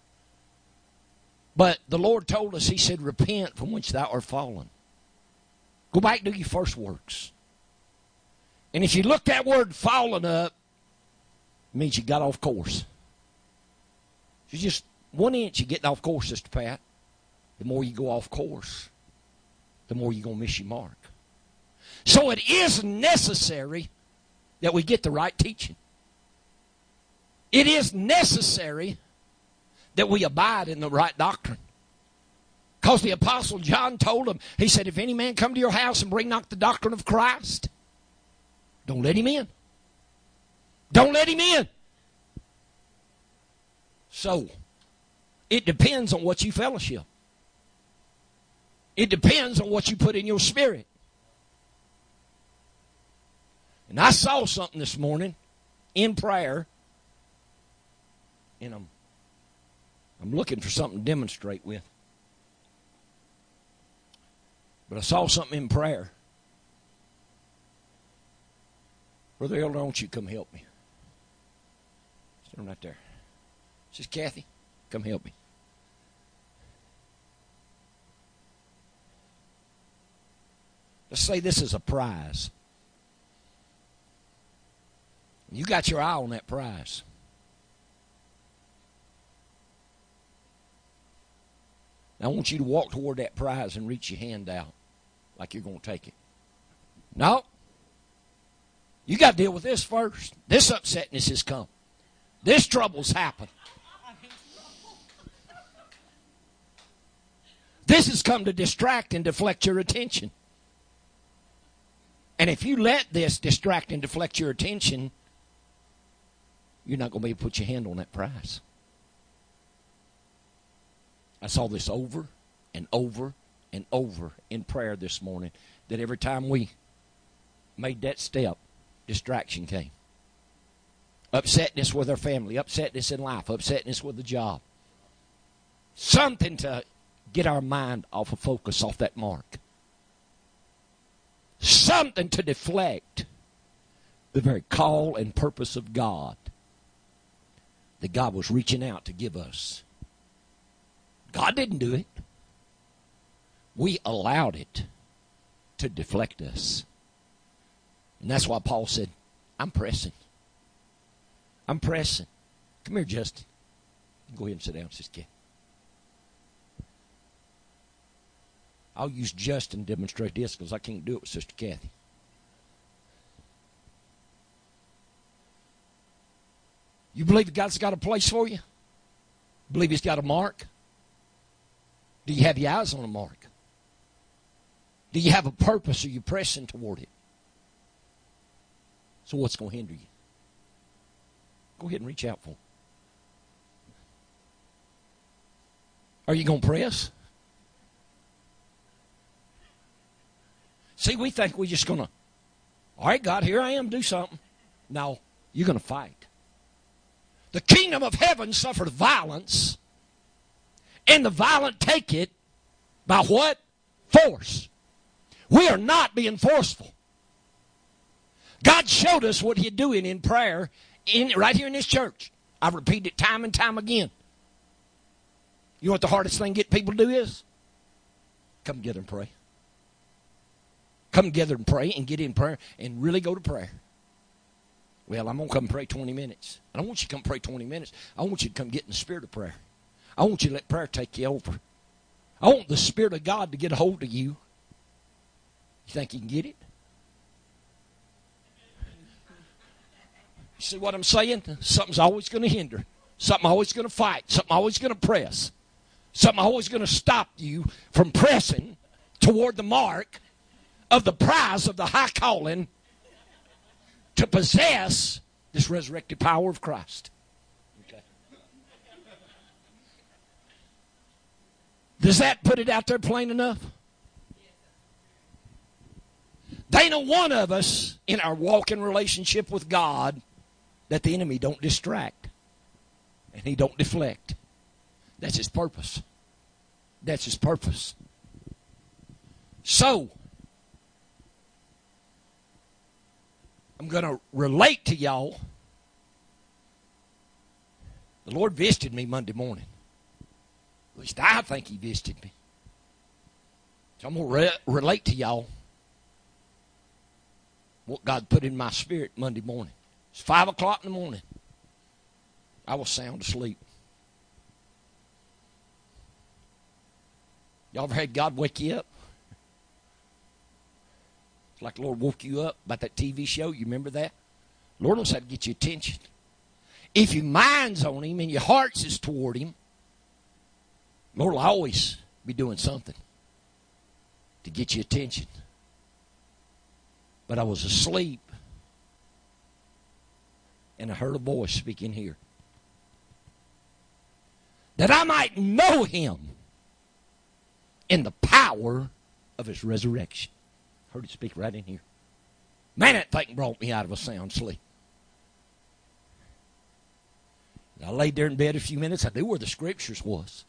S3: but the Lord told us, He said, Repent from which thou art fallen. Go back to your first works. And if you look that word fallen up, it means you got off course. It's just one inch you getting off course, Sister Pat. The more you go off course, the more you're to miss your mark. So it is necessary that we get the right teaching. It is necessary that we abide in the right doctrine. Because the Apostle John told him, he said, If any man come to your house and bring not the doctrine of Christ, don't let him in. Don't let him in. So, it depends on what you fellowship. It depends on what you put in your spirit. And I saw something this morning in prayer, and I'm, I'm looking for something to demonstrate with. But I saw something in prayer. Brother Elder, won't you come help me? Stand right there. Is Kathy. Come help me. Let's say this is a prize. You got your eye on that prize. I want you to walk toward that prize and reach your hand out like you're going to take it. No. You got to deal with this first. This upsetness has come. This trouble's happened. This has come to distract and deflect your attention. And if you let this distract and deflect your attention, you're not going to be able to put your hand on that prize. I saw this over and over and over in prayer this morning that every time we made that step, distraction came. Upsetness with our family, upsetness in life, upsetness with the job. Something to get our mind off of focus, off that mark. Something to deflect the very call and purpose of God that God was reaching out to give us. God didn't do it. We allowed it to deflect us. And that's why Paul said, I'm pressing. I'm pressing. Come here, Justin. Go ahead and sit down, Sister Kathy. I'll use Justin to demonstrate this because I can't do it with Sister Kathy. You believe God's got a place for you? Believe He's got a mark? Do you have your eyes on a mark? Do you have a purpose? Are you pressing toward it? So, what's going to hinder you? Go ahead and reach out for him. Are you going to press? See, we think we're just going to, all right, God, here I am, do something. No, you're going to fight. The kingdom of heaven suffered violence, and the violent take it by what? Force. We are not being forceful. God showed us what He's doing in prayer in, right here in this church. I've repeated it time and time again. You know what the hardest thing to get people to do is? Come together and pray. Come together and pray and get in prayer and really go to prayer. Well, I'm going to come pray 20 minutes. I don't want you to come pray 20 minutes. I want you to come get in the spirit of prayer. I want you to let prayer take you over. I want the Spirit of God to get a hold of you. You think you can get it? See what I'm saying? Something's always going to hinder. Something always going to fight. Something always going to press. Something always going to stop you from pressing toward the mark of the prize of the high calling to possess this resurrected power of Christ. Okay. Does that put it out there plain enough? They know one of us in our walking relationship with God that the enemy don't distract and he don't deflect. That's his purpose. That's his purpose. So, I'm going to relate to y'all. The Lord visited me Monday morning. At least I think He visited me. So I'm going to re- relate to y'all what God put in my spirit Monday morning. It's 5 o'clock in the morning. I was sound asleep. Y'all ever had God wake you up? It's like the Lord woke you up about that TV show. You remember that? Lord knows how to get your attention. If your mind's on Him and your heart's is toward Him, Lord will always be doing something to get your attention. But I was asleep and I heard a voice speaking here. That I might know him in the power of his resurrection. Heard it speak right in here. Man, that thing brought me out of a sound sleep. I laid there in bed a few minutes. I knew where the scriptures was.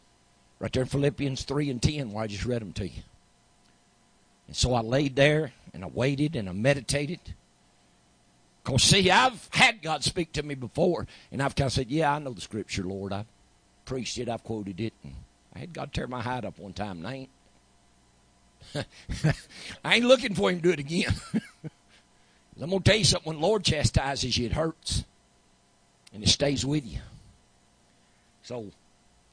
S3: Right there in Philippians 3 and 10, where I just read them to you. And so I laid there and I waited and I meditated. Because, see, I've had God speak to me before, and I've kind of said, Yeah, I know the scripture, Lord. I've preached it, I've quoted it. And I had God tear my hide up one time, and I ain't. I ain't looking for him to do it again. I'm going to tell you something. When the Lord chastises you, it hurts. And it stays with you. So,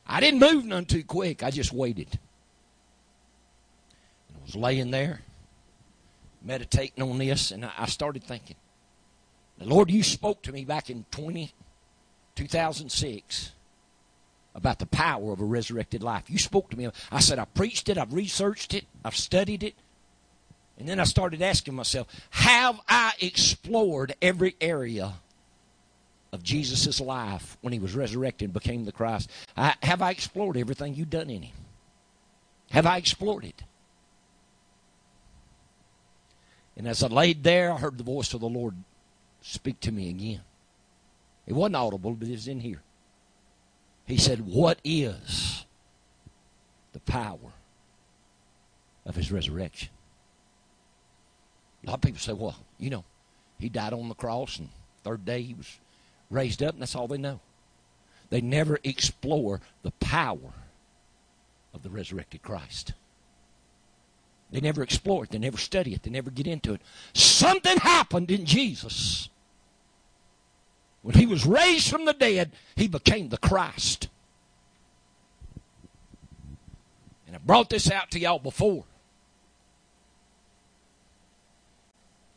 S3: I didn't move none too quick. I just waited. Was laying there, meditating on this, and I started thinking, the Lord, you spoke to me back in 20, 2006 about the power of a resurrected life. You spoke to me. I said, I preached it, I've researched it, I've studied it. And then I started asking myself, have I explored every area of Jesus' life when he was resurrected and became the Christ? I, have I explored everything you've done in him? Have I explored it? And as I laid there, I heard the voice of the Lord speak to me again. It wasn't audible, but it was in here. He said, What is the power of his resurrection? A lot of people say, Well, you know, he died on the cross and third day he was raised up, and that's all they know. They never explore the power of the resurrected Christ. They never explore it. They never study it. They never get into it. Something happened in Jesus when he was raised from the dead, he became the Christ. And I brought this out to y'all before.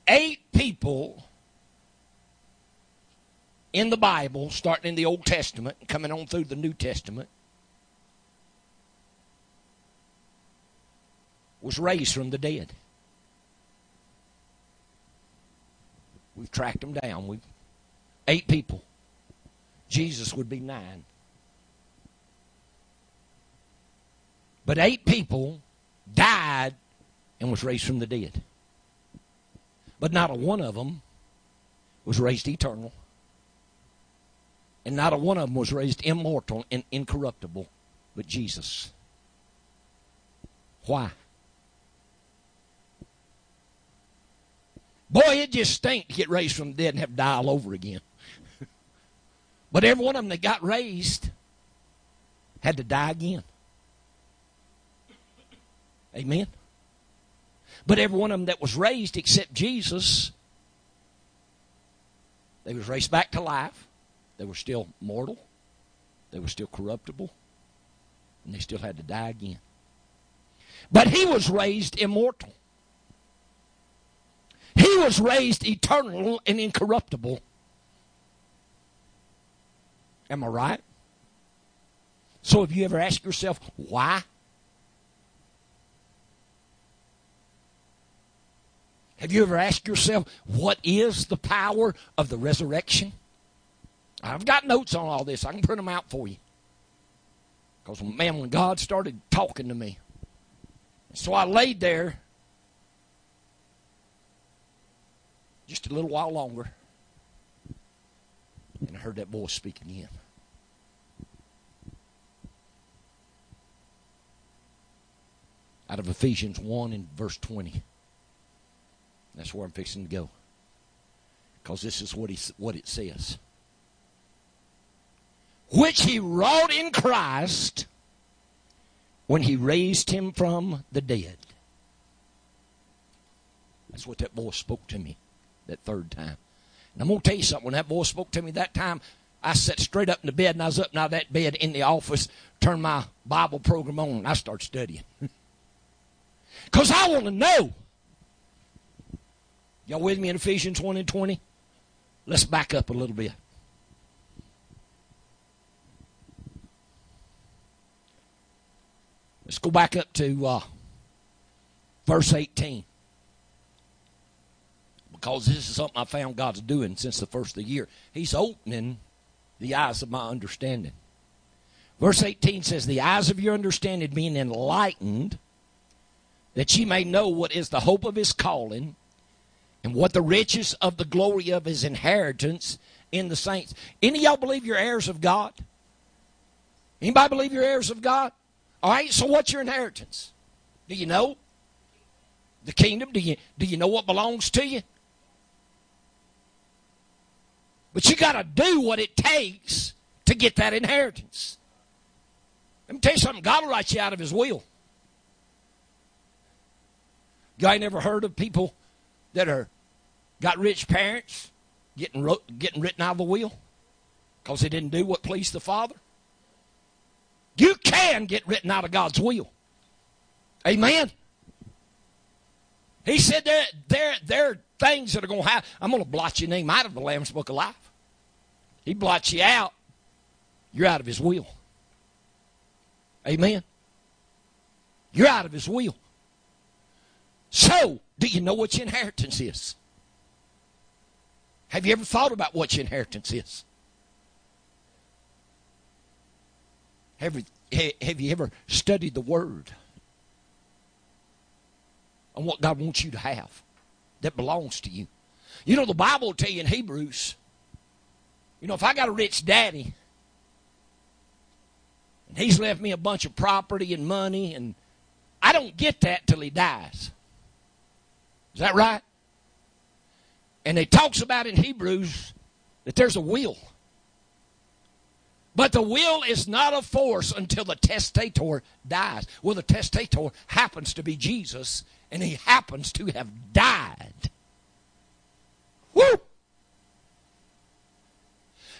S3: Eight people in the Bible, starting in the Old Testament and coming on through the New Testament, was raised from the dead. We've tracked them down. We've Eight people. Jesus would be nine. But eight people died and was raised from the dead. But not a one of them was raised eternal. And not a one of them was raised immortal and incorruptible, but Jesus. Why? Boy, it just stinks to get raised from the dead and have to die all over again. But every one of them that got raised had to die again. Amen. But every one of them that was raised except Jesus, they was raised back to life. They were still mortal. They were still corruptible. and they still had to die again. But he was raised immortal. He was raised eternal and incorruptible. Am I right? So have you ever asked yourself why? Have you ever asked yourself what is the power of the resurrection? I've got notes on all this. I can print them out for you. Because, man, when God started talking to me, so I laid there just a little while longer, and I heard that voice speak again. Out of Ephesians 1 and verse 20. That's where I'm fixing to go. Because this is what, he, what it says which he wrought in Christ when he raised him from the dead. That's what that voice spoke to me that third time. And I'm going to tell you something. When that boy spoke to me that time, I sat straight up in the bed and I was up now that bed in the office, turned my Bible program on, and I started studying. Because I want to know. Y'all with me in Ephesians 1 and 20? Let's back up a little bit. Let's go back up to uh, verse 18. Because this is something I found God's doing since the first of the year. He's opening the eyes of my understanding. Verse 18 says, The eyes of your understanding being enlightened, that ye may know what is the hope of his calling, and what the riches of the glory of his inheritance in the saints. Any of y'all believe you're heirs of God? Anybody believe you're heirs of God? All right, so what's your inheritance? Do you know? The kingdom? Do you, do you know what belongs to you? But you got to do what it takes to get that inheritance. Let me tell you something God will write you out of His will. You ain't never heard of people that are got rich parents getting, getting written out of the will because they didn't do what pleased the Father? You can get written out of God's will. Amen. He said there, there, there are things that are going to happen. I'm going to blot your name out of the Lamb's Book of Life. He blots you out. You're out of his will. Amen. You're out of his will. So, do you know what your inheritance is? Have you ever thought about what your inheritance is? Have, have you ever studied the Word? What God wants you to have that belongs to you. You know, the Bible will tell you in Hebrews, you know, if I got a rich daddy, and he's left me a bunch of property and money, and I don't get that till he dies. Is that right? And it talks about in Hebrews that there's a will. But the will is not a force until the testator dies. Well, the testator happens to be Jesus, and he happens to have died. Woo!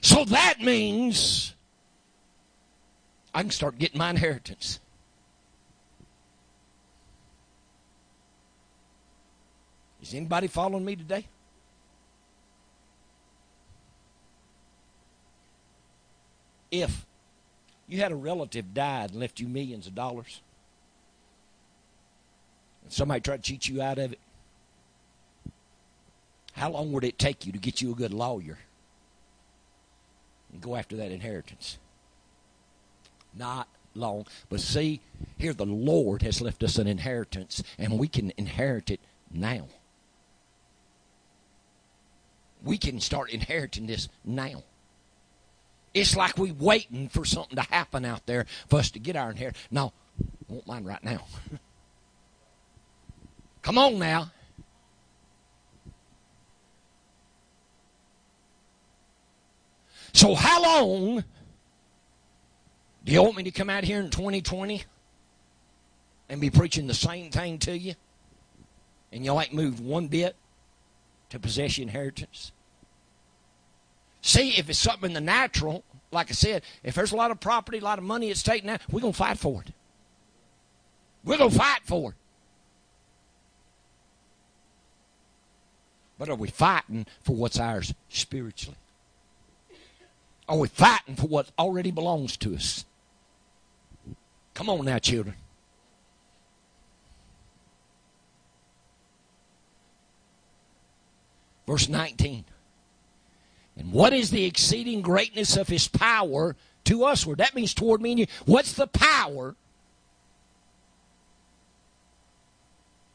S3: So that means I can start getting my inheritance. Is anybody following me today? If you had a relative died and left you millions of dollars, somebody tried to cheat you out of it, how long would it take you to get you a good lawyer and go after that inheritance? Not long. But see, here the Lord has left us an inheritance, and we can inherit it now. We can start inheriting this now. It's like we waiting for something to happen out there for us to get our inheritance. No, I want mine right now. Come on now. So how long do you want me to come out here in 2020 and be preaching the same thing to you? And you ain't moved one bit to possess your inheritance? See, if it's something in the natural, like I said, if there's a lot of property, a lot of money at stake now, we're going to fight for it. We're going to fight for it. But are we fighting for what's ours spiritually? Are we fighting for what already belongs to us? Come on now, children. Verse 19. And what is the exceeding greatness of his power to usward? That means toward me and you. What's the power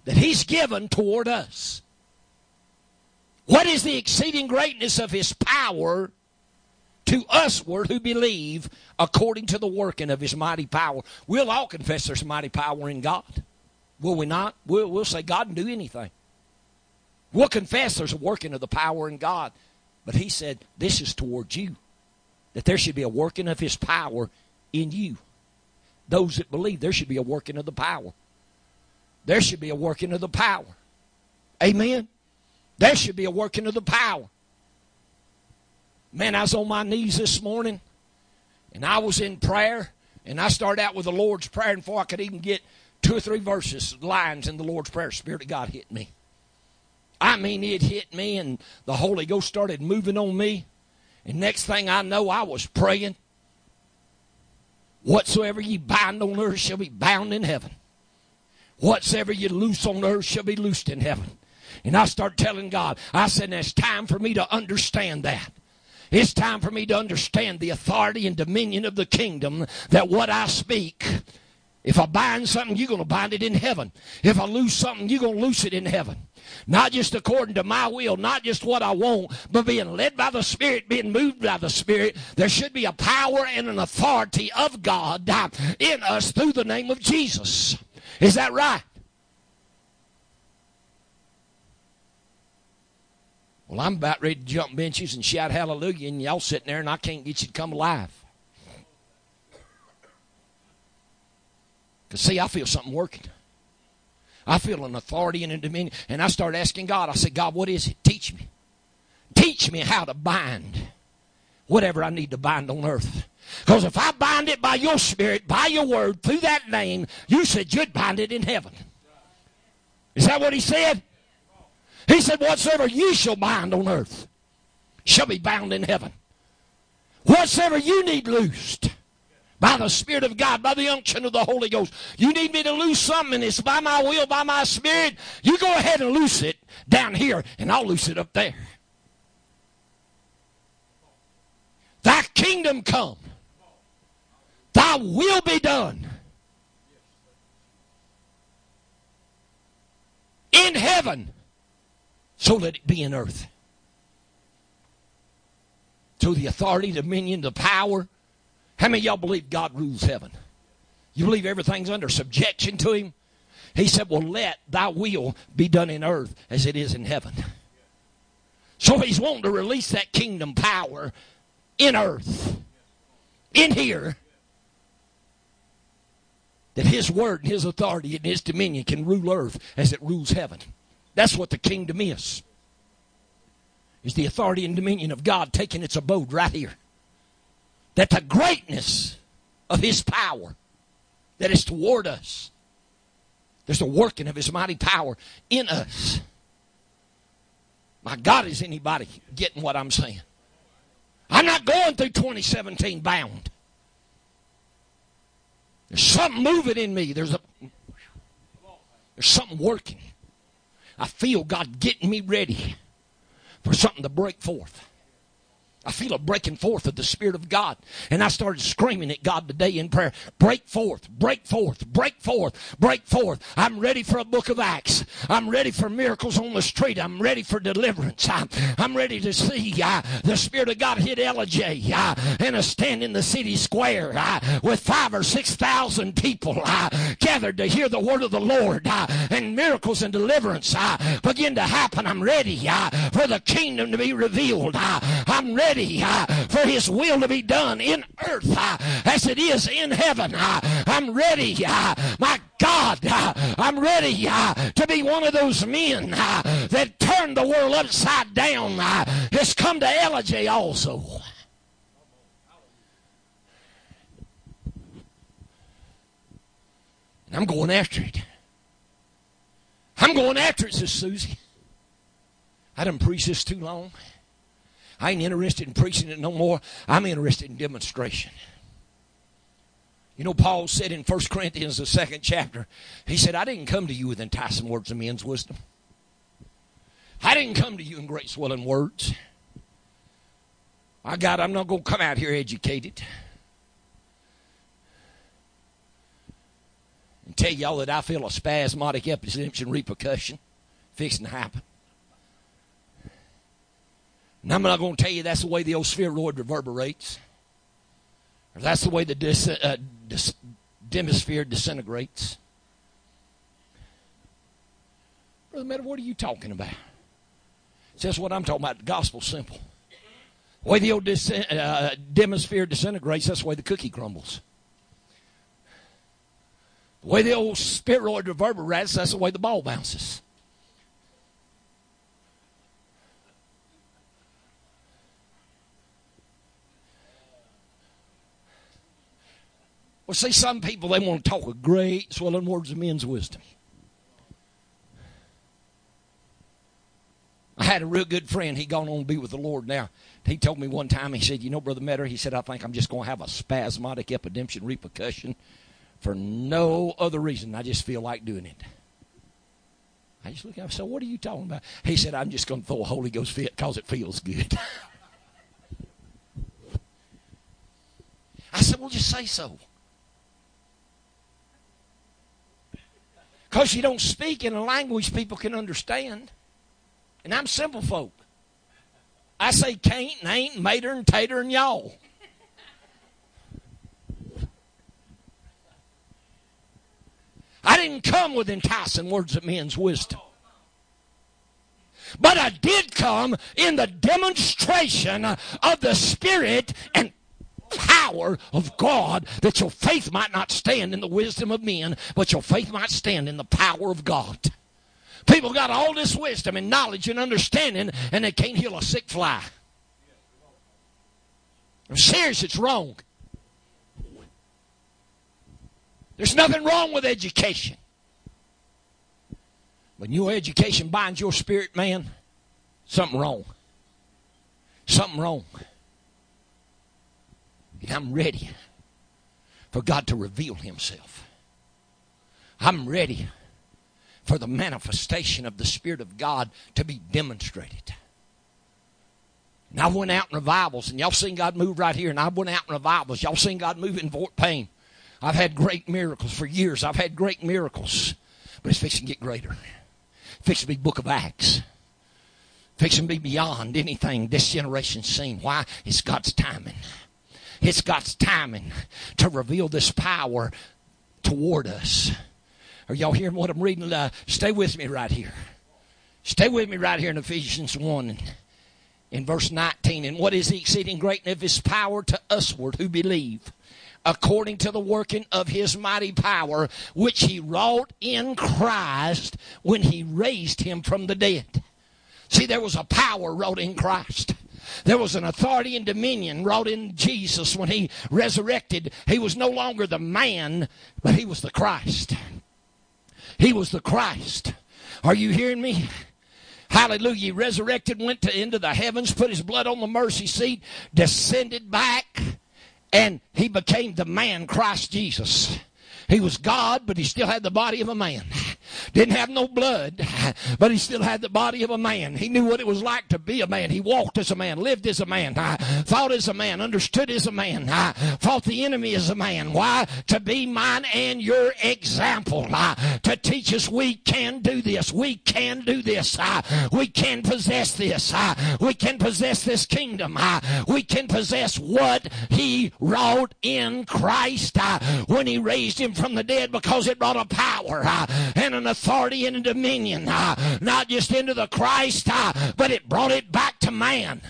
S3: that he's given toward us? What is the exceeding greatness of his power to usward who believe according to the working of his mighty power? We'll all confess there's mighty power in God. Will we not? We'll, we'll say God can do anything. We'll confess there's a working of the power in God. But he said, This is towards you. That there should be a working of his power in you. Those that believe, there should be a working of the power. There should be a working of the power. Amen. There should be a working of the power. Man, I was on my knees this morning and I was in prayer and I started out with the Lord's Prayer and before I could even get two or three verses, lines in the Lord's Prayer, Spirit of God hit me. I mean, it hit me, and the Holy Ghost started moving on me. And next thing I know, I was praying. Whatsoever ye bind on earth shall be bound in heaven. Whatsoever ye loose on earth shall be loosed in heaven. And I start telling God, I said, it's time for me to understand that. It's time for me to understand the authority and dominion of the kingdom that what I speak, if I bind something, you're going to bind it in heaven. If I loose something, you're going to loose it in heaven. Not just according to my will, not just what I want, but being led by the Spirit, being moved by the Spirit. There should be a power and an authority of God in us through the name of Jesus. Is that right? Well, I'm about ready to jump benches and shout hallelujah, and y'all sitting there, and I can't get you to come alive. Because, see, I feel something working. I feel an authority and a dominion. And I start asking God, I said, God, what is it? Teach me. Teach me how to bind whatever I need to bind on earth. Because if I bind it by your spirit, by your word, through that name, you said you'd bind it in heaven. Is that what he said? He said, Whatsoever you shall bind on earth shall be bound in heaven. Whatsoever you need loosed by the Spirit of God, by the unction of the Holy Ghost. You need me to loose something, it's by my will, by my Spirit. You go ahead and loose it down here, and I'll loose it up there. Thy kingdom come, thy will be done. In heaven, so let it be in earth. To the authority, dominion, the power, how many y'all believe God rules heaven? You believe everything's under subjection to Him? He said, Well, let thy will be done in earth as it is in heaven. So He's wanting to release that kingdom power in earth, in here, that His word and His authority and His dominion can rule earth as it rules heaven. That's what the kingdom is. Is the authority and dominion of God taking its abode right here that the greatness of his power that is toward us, there's a working of his mighty power in us. My God, is anybody getting what I'm saying? I'm not going through 2017 bound. There's something moving in me. There's a there's something working. I feel God getting me ready for something to break forth. I feel a breaking forth of the Spirit of God. And I started screaming at God today in prayer break forth, break forth, break forth, break forth. I'm ready for a book of Acts. I'm ready for miracles on the street. I'm ready for deliverance. I'm, I'm ready to see uh, the Spirit of God hit Ellijay uh, and a stand in the city square uh, with five or six thousand people gathered to hear the word of the Lord and miracles and deliverance begin to happen. I'm ready for the kingdom to be revealed. I'm ready ready uh, for His will to be done in earth uh, as it is in heaven. Uh, I'm ready, my God, I'm ready to be one of those men that turned the world upside down. Has come to Ellijay also. And I'm going after it. I'm going after it, says Susie. I didn't preach this too long. I ain't interested in preaching it no more. I'm interested in demonstration. You know, Paul said in 1 Corinthians, the second chapter, he said, I didn't come to you with enticing words of men's wisdom. I didn't come to you in great swelling words. I got, I'm not going to come out here educated. And tell y'all that I feel a spasmodic epilepsy repercussion fixing to happen. And I'm not going to tell you that's the way the old spheroid reverberates. Or that's the way the dis, uh, dis, demisphere disintegrates. Brother Matter, what are you talking about? Says what I'm talking about. The gospel's simple. The way the old dis, uh, demisphere disintegrates, that's the way the cookie crumbles. The way the old spheroid reverberates, that's the way the ball bounces. Well, see, some people, they want to talk with great swelling words of men's wisdom. I had a real good friend. He gone on to be with the Lord now. He told me one time, he said, You know, Brother Metter, he said, I think I'm just going to have a spasmodic epidemic repercussion for no other reason. I just feel like doing it. I just look at him and said, What are you talking about? He said, I'm just going to throw a Holy Ghost fit because it feels good. I said, Well, just say so. Because you don't speak in a language people can understand. And I'm simple folk. I say can't and ain't mater and tater and y'all. I didn't come with enticing words of men's wisdom. But I did come in the demonstration of the Spirit and power of God that your faith might not stand in the wisdom of men, but your faith might stand in the power of God. People got all this wisdom and knowledge and understanding, and they can't heal a sick fly. I'm serious, it's wrong. There's nothing wrong with education. When your education binds your spirit, man, something wrong. Something wrong. I'm ready for God to reveal Himself. I'm ready for the manifestation of the Spirit of God to be demonstrated. And I went out in revivals, and y'all seen God move right here, and I went out in revivals. Y'all seen God move in Fort Payne. I've had great miracles for years. I've had great miracles, but it's fixing to get greater. Fixing to be Book of Acts. Fixing to be beyond anything this generation's seen. Why? It's God's timing. It's God's timing to reveal this power toward us. Are y'all hearing what I'm reading? Uh, stay with me right here. Stay with me right here in Ephesians 1 in verse 19. And what is the exceeding greatness of his power to usward who believe? According to the working of his mighty power, which he wrought in Christ when he raised him from the dead. See, there was a power wrought in Christ. There was an authority and dominion wrought in Jesus when he resurrected. He was no longer the man, but he was the Christ. He was the Christ. Are you hearing me? Hallelujah. He resurrected, went to, into the heavens, put his blood on the mercy seat, descended back, and he became the man, Christ Jesus. He was God, but he still had the body of a man. Didn't have no blood, but he still had the body of a man. He knew what it was like to be a man. He walked as a man, lived as a man, thought as a man, understood as a man, fought the enemy as a man. Why? To be mine and your example. To teach us we can do this. We can do this. We can possess this. We can possess this kingdom. We can possess what he wrought in Christ when he raised him from the dead because it brought a power and an authority and a dominion, uh, not just into the Christ, uh, but it brought it back to man.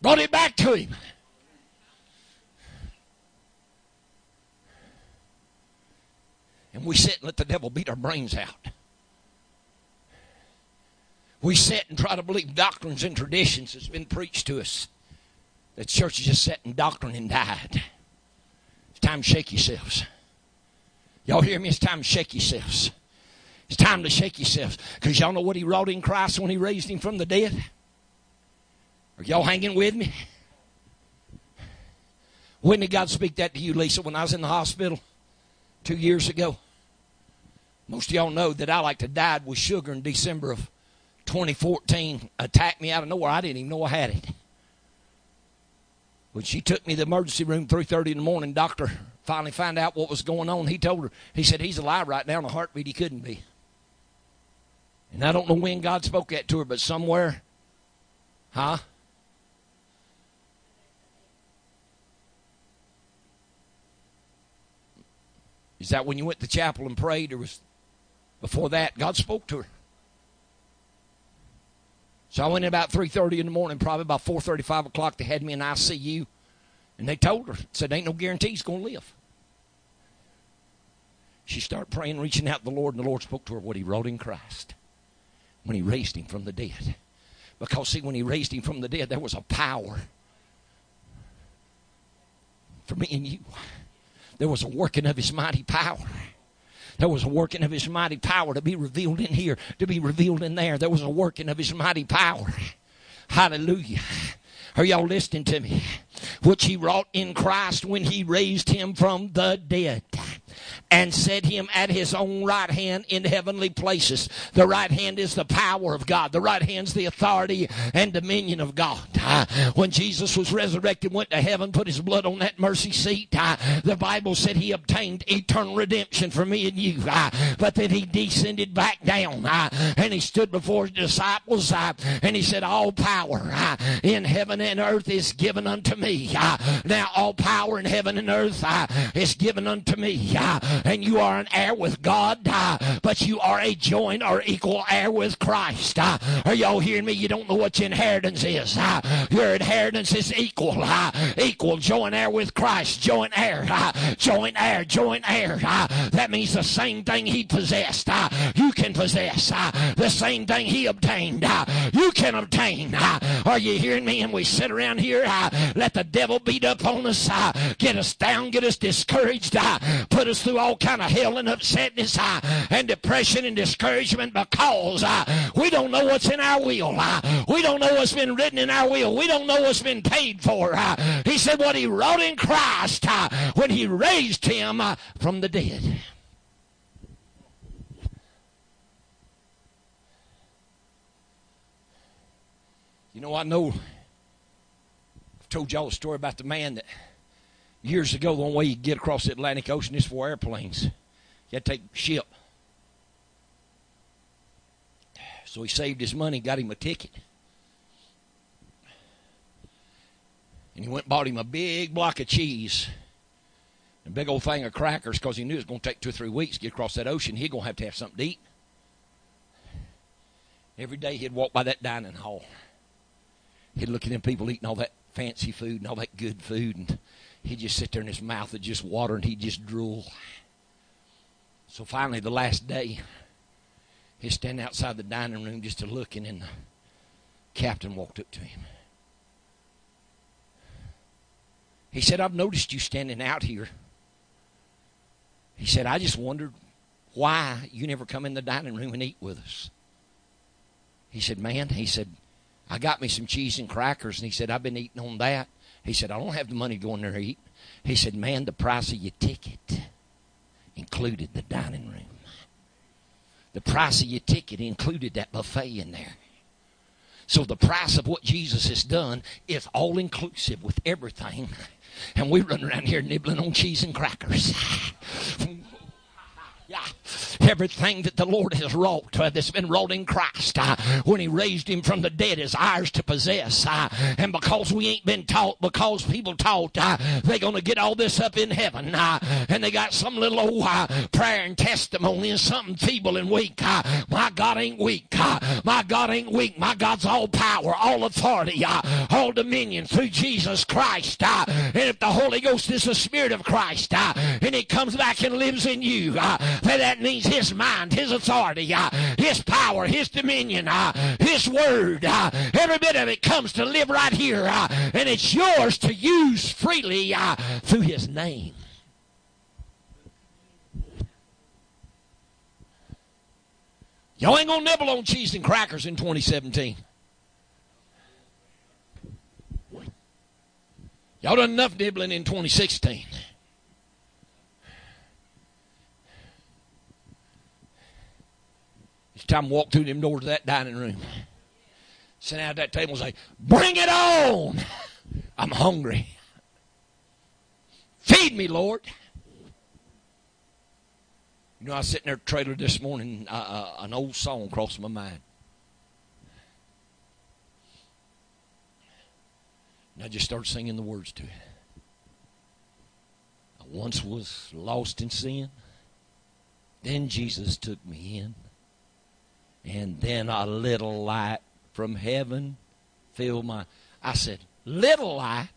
S3: Brought it back to him. And we sit and let the devil beat our brains out. We sit and try to believe doctrines and traditions that's been preached to us. The church is just sat in doctrine and died. It's time to shake yourselves. Y'all hear me? It's time to shake yourselves. It's time to shake yourselves. Because y'all know what he wrought in Christ when he raised him from the dead? Are y'all hanging with me? When did God speak that to you, Lisa, when I was in the hospital two years ago? Most of y'all know that I like to died with sugar in December of 2014. Attacked me out of nowhere. I didn't even know I had it. When she took me to the emergency room 3.30 in the morning, doctor finally found out what was going on. He told her, he said, he's alive right now in a heartbeat. He couldn't be. And I don't know when God spoke that to her, but somewhere, huh? Is that when you went to chapel and prayed, or was before that God spoke to her? So I went in about 3.30 in the morning, probably about 4.30, 5 o'clock. They had me in ICU. And they told her, said, ain't no guarantee he's going to live. She started praying, reaching out to the Lord, and the Lord spoke to her what he wrote in Christ when he raised him from the dead. Because, see, when he raised him from the dead, there was a power for me and you. There was a working of his mighty power. There was a working of his mighty power to be revealed in here, to be revealed in there. There was a working of his mighty power. Hallelujah. Are y'all listening to me? Which he wrought in Christ when he raised him from the dead and set him at his own right hand in heavenly places. The right hand is the power of God. The right hand is the authority and dominion of God. when Jesus was resurrected, went to heaven, put his blood on that mercy seat, the Bible said he obtained eternal redemption for me and you. but then he descended back down and he stood before his disciples and he said, All power in heaven and earth is given unto me. Now, all power in heaven and earth is given unto me and you are an heir with God, but you are a joint or equal heir with Christ. Are y'all hearing me? You don't know what your inheritance is. Your inheritance is equal, equal, joint heir with Christ, joint heir, joint heir, joint heir. that means the same thing he possessed, you can possess. the same thing he obtained, you can obtain. are you hearing me? And we sit around here, let the devil beat up on us, get us down, get us discouraged, put us through all kind of hell and upsetness uh, and depression and discouragement because uh, we don't know what's in our will. Uh, we don't know what's been written in our will. We don't know what's been paid for. Uh, he said what he wrote in Christ uh, when he raised him uh, from the dead. You know, I know Told y'all a story about the man that years ago, the only way you could get across the Atlantic Ocean is for airplanes. You had to take ship. So he saved his money, got him a ticket. And he went and bought him a big block of cheese, a big old thing of crackers, because he knew it was going to take two or three weeks to get across that ocean. He's going to have to have something to eat. Every day he'd walk by that dining hall. He'd look at them people eating all that fancy food and all that good food, and he'd just sit there and his mouth would just water and he'd just drool. So finally, the last day, he's standing outside the dining room just a looking, and the captain walked up to him. He said, I've noticed you standing out here. He said, I just wondered why you never come in the dining room and eat with us. He said, Man, he said, I got me some cheese and crackers, and he said, I've been eating on that. He said, I don't have the money to go in there and eat. He said, Man, the price of your ticket included the dining room. The price of your ticket included that buffet in there. So the price of what Jesus has done is all inclusive with everything. And we run around here nibbling on cheese and crackers. Everything that the Lord has wrought, uh, that's been wrought in Christ, uh, when He raised Him from the dead, is ours to possess. Uh, and because we ain't been taught, because people taught uh, they're going to get all this up in heaven, uh, and they got some little old uh, prayer and testimony and something feeble and weak. my God ain't weak. my God ain't weak. My God's all power, all authority, all dominion through Jesus Christ. and if the Holy Ghost is the Spirit of Christ, and He comes back and lives in you, then that means his mind, his authority, uh, his power, his dominion, uh, his word. Uh, every bit of it comes to live right here, and it's yours to use freely through his name. Y'all ain't gonna nibble on cheese and crackers in 2017. Y'all done enough nibbling in 2016. Time to walk through them doors of that dining room. Sit down at that table and say, Bring it on! I'm hungry. Feed me, Lord. You know, I was sitting there trailer this morning, uh, uh, an old song crossed my mind. And I just started singing the words to it. I once was lost in sin. Then Jesus took me in. And then a little light from heaven filled my. I said, Little light?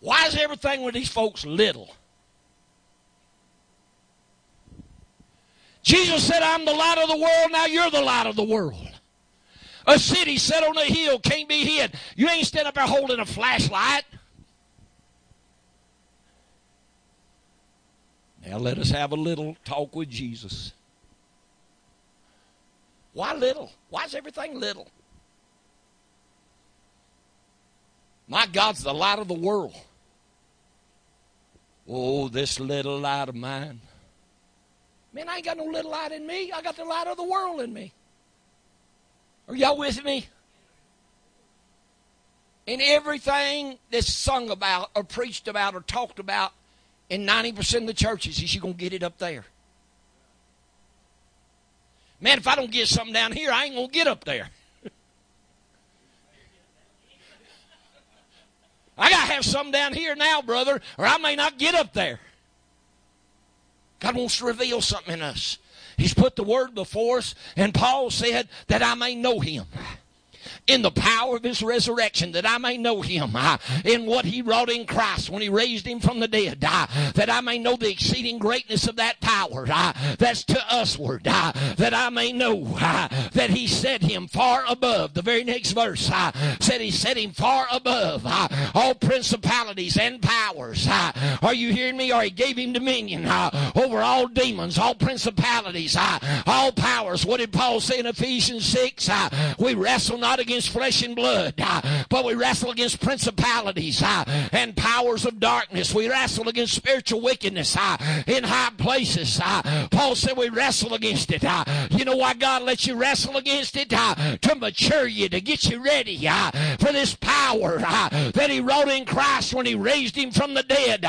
S3: Why is everything with these folks little? Jesus said, I'm the light of the world, now you're the light of the world. A city set on a hill can't be hid. You ain't standing up there holding a flashlight. Now let us have a little talk with Jesus. Why little? Why is everything little? My God's the light of the world. Oh, this little light of mine. Man, I ain't got no little light in me. I got the light of the world in me. Are y'all with me? And everything that's sung about or preached about or talked about in 90% of the churches is you going to get it up there. Man, if I don't get something down here, I ain't going to get up there. I got to have something down here now, brother, or I may not get up there. God wants to reveal something in us. He's put the word before us, and Paul said that I may know him in the power of his resurrection, that I may know him uh, in what he wrought in Christ when he raised him from the dead, uh, that I may know the exceeding greatness of that power uh, that's to usward, uh, that I may know that he set him far above. The very next verse said he set him far above all principalities and powers. are you hearing me? Or he gave him dominion over all demons, all principalities, all powers. What did Paul say in Ephesians 6? we wrestle not against against flesh and blood, uh, but we wrestle against principalities uh, and powers of darkness. We wrestle against spiritual wickedness uh, in high places. Paul said we wrestle against it. You know why God lets you wrestle against it? To mature you, to get you ready for this power that He wrought in Christ when He raised Him from the dead.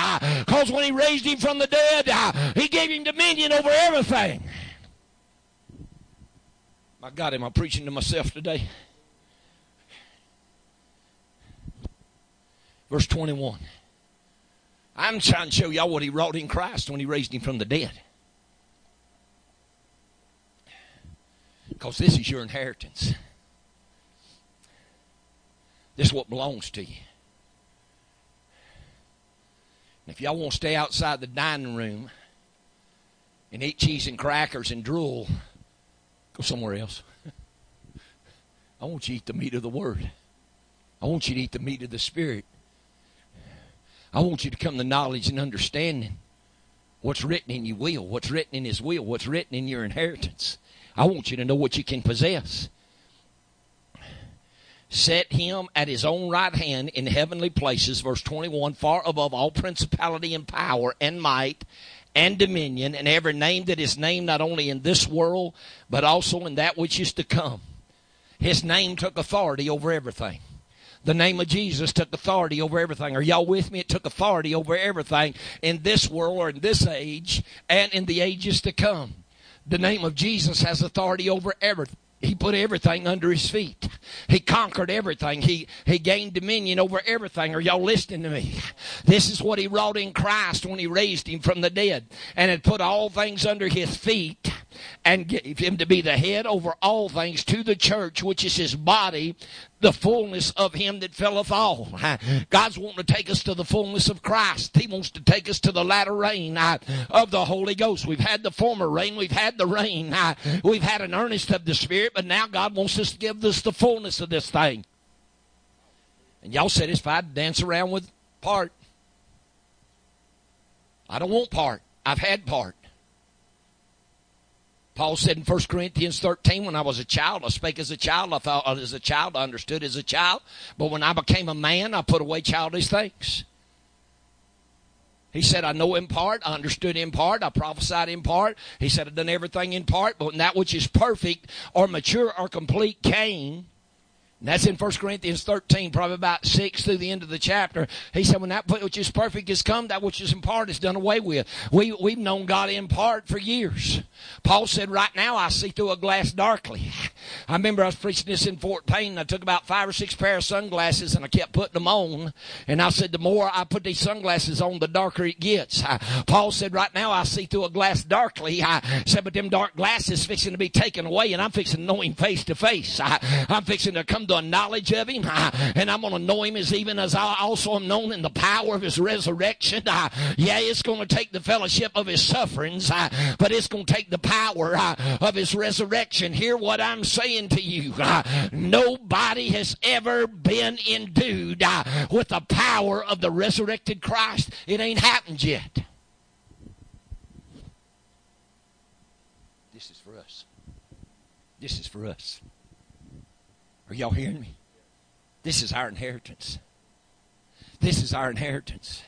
S3: Because when He raised Him from the dead, He gave Him dominion over everything. My God, am I preaching to myself today? Verse 21. I'm trying to show y'all what he wrought in Christ when he raised him from the dead. Because this is your inheritance. This is what belongs to you. And if y'all want to stay outside the dining room and eat cheese and crackers and drool, go somewhere else. I want you to eat the meat of the Word. I want you to eat the meat of the Spirit. I want you to come to knowledge and understanding what's written in your will, what's written in His will, what's written in your inheritance. I want you to know what you can possess. Set him at his own right hand in heavenly places, verse 21, far above all principality and power and might and dominion and every name that is named not only in this world, but also in that which is to come. His name took authority over everything. The name of Jesus took authority over everything. Are y'all with me? It took authority over everything in this world or in this age and in the ages to come. The name of Jesus has authority over everything. He put everything under his feet. He conquered everything. He, he gained dominion over everything. Are y'all listening to me? This is what he wrought in Christ when he raised him from the dead and had put all things under his feet and gave him to be the head over all things to the church, which is his body, the fullness of him that filleth all. God's wanting to take us to the fullness of Christ. He wants to take us to the latter rain of the Holy Ghost. We've had the former rain. We've had the rain. We've had an earnest of the Spirit, but now God wants us to give us the fullness of this thing. And y'all satisfied to dance around with part. I don't want part. I've had part. Paul said in 1 Corinthians 13, when I was a child, I spake as a child, I thought as a child, I understood as a child. But when I became a man, I put away childish things. He said, I know in part, I understood in part, I prophesied in part. He said, I've done everything in part, but when that which is perfect or mature or complete came, and that's in 1 Corinthians 13, probably about 6 through the end of the chapter. He said, when that which is perfect is come, that which is in part is done away with. We, we've known God in part for years. Paul said, right now I see through a glass darkly. I remember I was preaching this in Fort Payne. I took about five or six pair of sunglasses and I kept putting them on. And I said, the more I put these sunglasses on, the darker it gets. Paul said, right now I see through a glass darkly. I said, but them dark glasses fixing to be taken away and I'm fixing to know him face to face. I'm fixing to come the knowledge of him, and I'm going to know him as even as I also am known in the power of his resurrection. Yeah, it's going to take the fellowship of his sufferings, but it's going to take the power of his resurrection. Hear what I'm saying to you. Nobody has ever been endued with the power of the resurrected Christ. It ain't happened yet. This is for us. This is for us. Are y'all hearing me? This is our inheritance. This is our inheritance.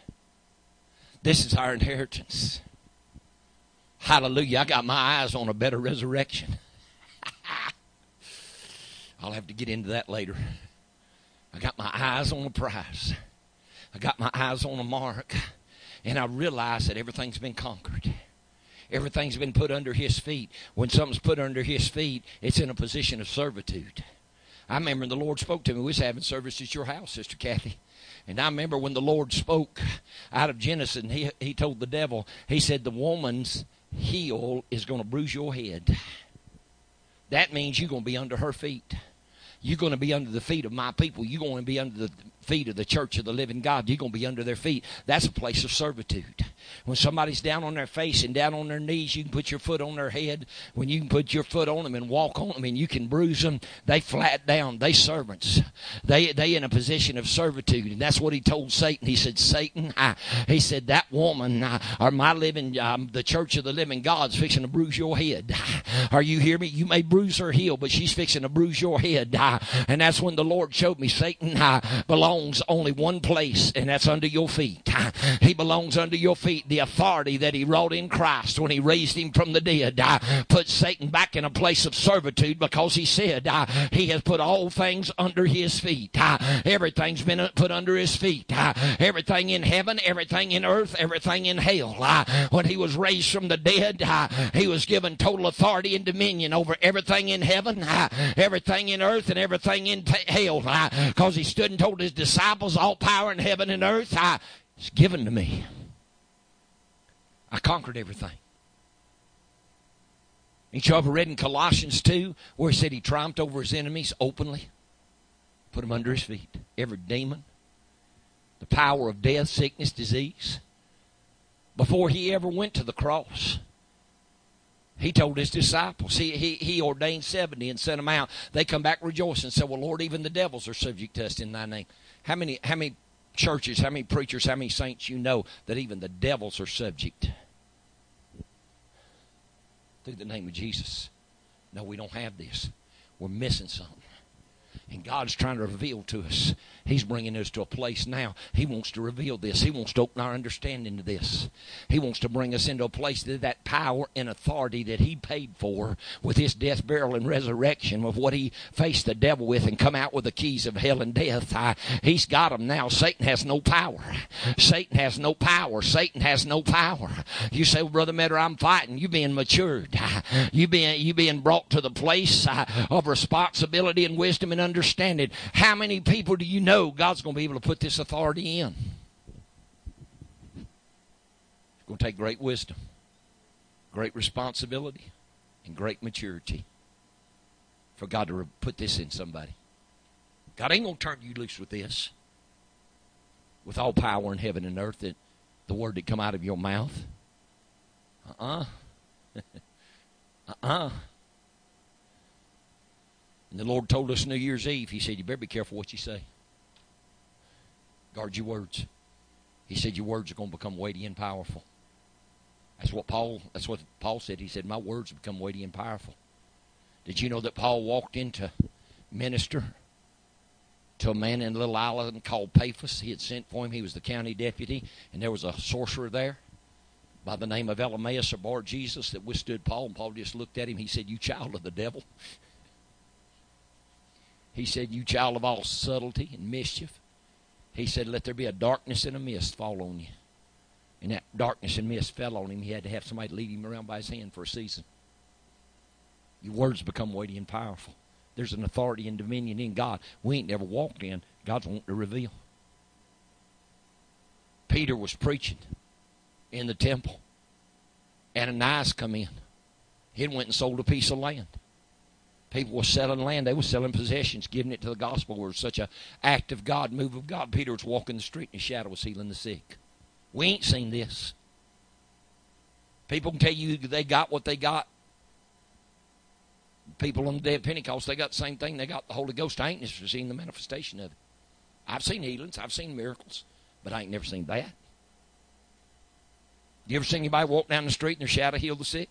S3: This is our inheritance. Hallelujah. I got my eyes on a better resurrection. I'll have to get into that later. I got my eyes on the prize. I got my eyes on the mark. And I realize that everything's been conquered. Everything's been put under his feet. When something's put under his feet, it's in a position of servitude. I remember when the Lord spoke to me. We was having service at your house, Sister Kathy. And I remember when the Lord spoke out of Genesis, and he, he told the devil, he said, the woman's heel is going to bruise your head. That means you're going to be under her feet. You're going to be under the feet of my people. You're going to be under the feet of the church of the living God. You're going to be under their feet. That's a place of servitude. When somebody's down on their face and down on their knees, you can put your foot on their head. When you can put your foot on them and walk on them and you can bruise them, they flat down. They servants. They they in a position of servitude. And that's what he told Satan. He said, Satan, I, he said, that woman I, or my living, um, the church of the living God's fixing to bruise your head. Are you hear me? You may bruise her heel, but she's fixing to bruise your head. And that's when the Lord showed me Satan belongs only one place, and that's under your feet. He belongs under your feet the authority that he wrought in Christ when he raised him from the dead. Uh, put Satan back in a place of servitude because he said uh, he has put all things under his feet. Uh, everything's been put under his feet. Everything in heaven, everything in earth, everything in hell. When he was raised from the dead, he was given total authority and dominion over everything in heaven, everything in earth, and everything in hell. Because he stood and told his disciples, all power in heaven and earth is given to me. I conquered everything. Ain't you ever read in Colossians 2 where he said he triumphed over his enemies openly? Put them under his feet. Every demon, the power of death, sickness, disease. Before he ever went to the cross, he told his disciples, he, he, he ordained 70 and sent them out. They come back rejoicing and said, Well, Lord, even the devils are subject to us in thy name. How many, how many churches, how many preachers, how many saints you know that even the devils are subject through the name of Jesus. No, we don't have this. We're missing something. And God's trying to reveal to us. He's bringing us to a place now. He wants to reveal this. He wants to open our understanding to this. He wants to bring us into a place that that power and authority that He paid for with His death, burial, and resurrection, with what He faced the devil with and come out with the keys of hell and death. I, he's got them now. Satan has no power. Satan has no power. Satan has no power. You say, well, Brother Metter, I'm fighting. You being matured. You being you being brought to the place uh, of responsibility and wisdom and understanding. How many people do you know? Know God's going to be able to put this authority in. It's going to take great wisdom, great responsibility, and great maturity for God to put this in somebody. God ain't going to turn you loose with this. With all power in heaven and earth, that the word that come out of your mouth. Uh-uh. uh-uh. And the Lord told us New Year's Eve, He said, You better be careful what you say. Guard your words. He said your words are going to become weighty and powerful. That's what Paul. That's what Paul said. He said, "My words become weighty and powerful." Did you know that Paul walked into minister to a man in a little island called Paphos? He had sent for him. He was the county deputy, and there was a sorcerer there by the name of Elymas or Bar Jesus that withstood Paul. And Paul just looked at him. He said, "You child of the devil." He said, "You child of all subtlety and mischief." He said, "Let there be a darkness and a mist fall on you." and that darkness and mist fell on him, he had to have somebody lead him around by his hand for a season. Your words become weighty and powerful. There's an authority and dominion in God we ain't never walked in. God's wanting to reveal. Peter was preaching in the temple. Ananias come in. He went and sold a piece of land. People were selling land. They were selling possessions, giving it to the gospel. It was such an act of God, move of God. Peter was walking the street, and his shadow was healing the sick. We ain't seen this. People can tell you they got what they got. People on the day of Pentecost, they got the same thing. They got the Holy Ghost. I ain't never seen the manifestation of it. I've seen healings, I've seen miracles, but I ain't never seen that. You ever seen anybody walk down the street and their shadow heal the sick?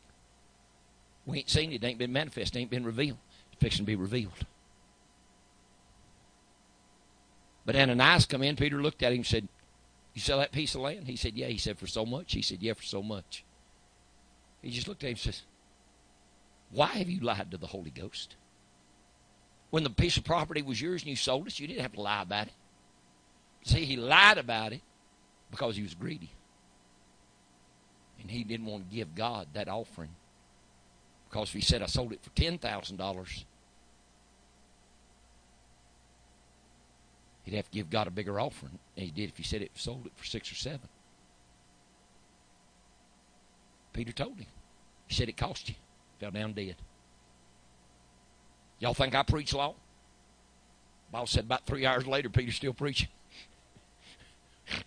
S3: We ain't seen it. It ain't been manifest. It ain't been revealed. Fixing to be revealed. But Ananias come in. Peter looked at him and said, you sell that piece of land? He said, Yeah. He said, For so much? He said, Yeah, for so much. He just looked at him and says, Why have you lied to the Holy Ghost? When the piece of property was yours and you sold it, you didn't have to lie about it. See, he lied about it because he was greedy. And he didn't want to give God that offering. Because if he said, I sold it for $10,000, He'd have to give God a bigger offering than he did if he said it sold it for six or seven. Peter told him. He said it cost you. Fell down dead. Y'all think I preach law? Bible said about three hours later, Peter's still preaching.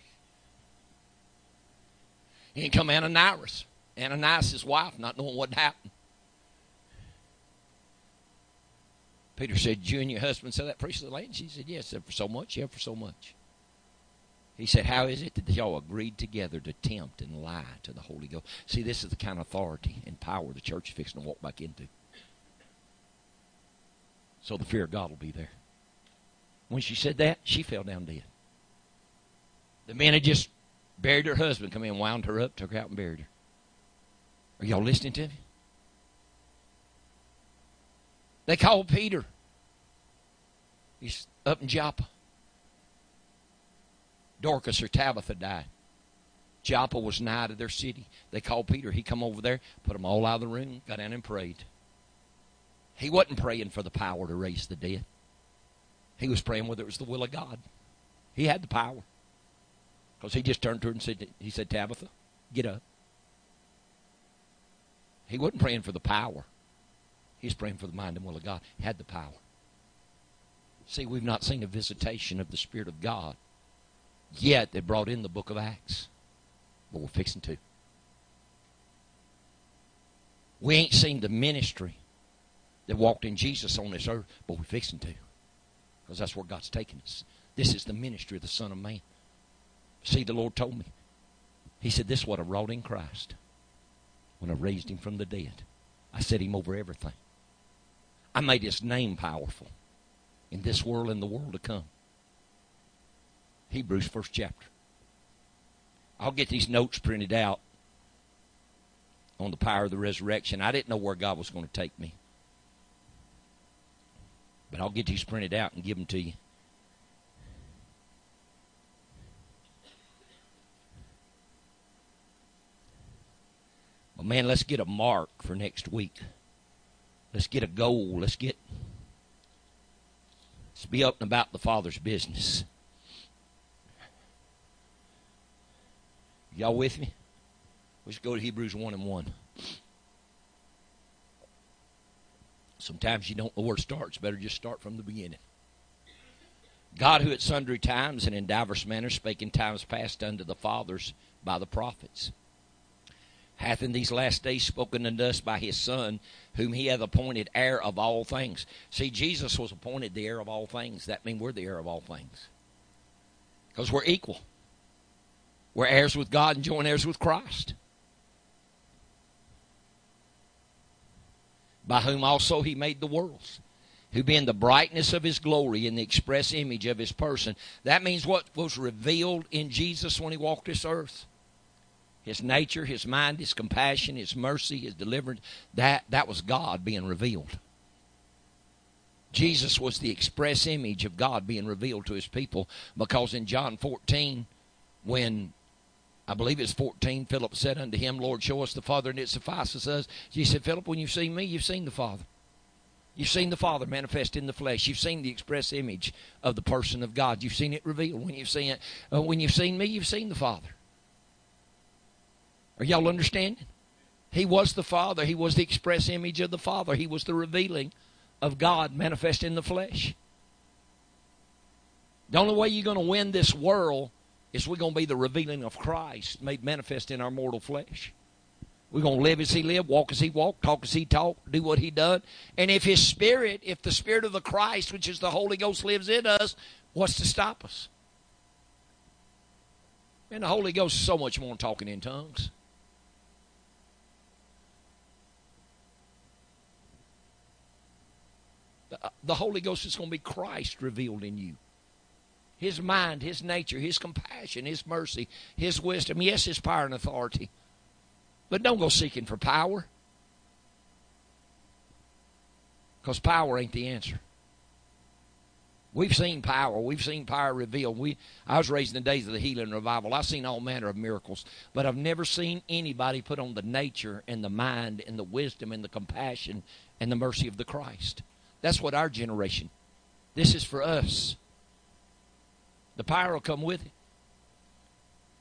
S3: He didn't come Ananias, Ananias' wife, not knowing what happened. Peter said, You and your husband sell that priest of the land? She said, Yes. For so much? Yeah, for so much. He said, How is it that y'all agreed together to tempt and lie to the Holy Ghost? See, this is the kind of authority and power the church is fixing to walk back into. So the fear of God will be there. When she said that, she fell down dead. The men had just buried her husband, come in, wound her up, took her out and buried her. Are y'all listening to me? They called Peter. He's up in Joppa. Dorcas or Tabitha died. Joppa was nigh to their city. They called Peter. He come over there, put them all out of the room, got down and prayed. He wasn't praying for the power to raise the dead. He was praying whether it was the will of God. He had the power. Because he just turned to her and said, he said, Tabitha, get up. He wasn't praying for the power. He's praying for the mind and will of God. Had the power. See, we've not seen a visitation of the Spirit of God yet they brought in the book of Acts. But we're fixing to. We ain't seen the ministry that walked in Jesus on this earth, but we're fixing to. Because that's where God's taking us. This is the ministry of the Son of Man. See, the Lord told me. He said, This is what I wrought in Christ when I raised him from the dead. I set him over everything. I made his name powerful in this world and the world to come. Hebrews, first chapter. I'll get these notes printed out on the power of the resurrection. I didn't know where God was going to take me. But I'll get these printed out and give them to you. Well, man, let's get a mark for next week. Let's get a goal. Let's get. Let's be up and about the Father's business. Y'all with me? Let's go to Hebrews 1 and 1. Sometimes you don't know where to start. It's better just start from the beginning. God, who at sundry times and in divers manners spake in times past unto the fathers by the prophets hath in these last days spoken unto us by his Son, whom he hath appointed heir of all things. See, Jesus was appointed the heir of all things. That means we're the heir of all things. Because we're equal. We're heirs with God and joint heirs with Christ. By whom also he made the worlds who being the brightness of his glory and the express image of his person. That means what was revealed in Jesus when he walked this earth. His nature, his mind, his compassion, his mercy, his deliverance, that, that was God being revealed. Jesus was the express image of God being revealed to his people because in John 14, when I believe it's 14. Philip said unto him, Lord, show us the Father, and it suffices us. He said, Philip, when you've seen me, you've seen the Father. You've seen the Father manifest in the flesh. You've seen the express image of the person of God. You've seen it revealed. When you've seen it, uh, when you've seen me, you've seen the Father. Are y'all understanding? He was the Father. He was the express image of the Father. He was the revealing of God manifest in the flesh. The only way you're going to win this world is we're going to be the revealing of Christ made manifest in our mortal flesh. We're going to live as he lived, walk as he walked, talk as he talked, do what he done. And if his spirit, if the spirit of the Christ, which is the Holy Ghost, lives in us, what's to stop us? And the Holy Ghost is so much more than talking in tongues. Uh, the Holy Ghost is going to be Christ revealed in you his mind, his nature, his compassion, his mercy, his wisdom. Yes, his power and authority. But don't go seeking for power. Because power ain't the answer. We've seen power. We've seen power revealed. We, I was raised in the days of the healing revival. I've seen all manner of miracles, but I've never seen anybody put on the nature and the mind and the wisdom and the compassion and the mercy of the Christ. That's what our generation. This is for us. The power will come with it.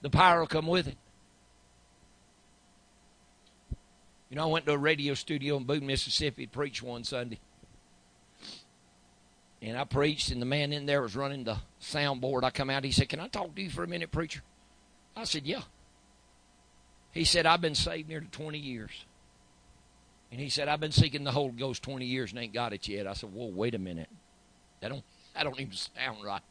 S3: The power will come with it. You know, I went to a radio studio in Boone, Mississippi to preach one Sunday. And I preached, and the man in there was running the soundboard. I come out, he said, Can I talk to you for a minute, preacher? I said, Yeah. He said, I've been saved nearly 20 years. And he said, I've been seeking the Holy Ghost 20 years and ain't got it yet. I said, Whoa, wait a minute. That don't, that don't even sound right.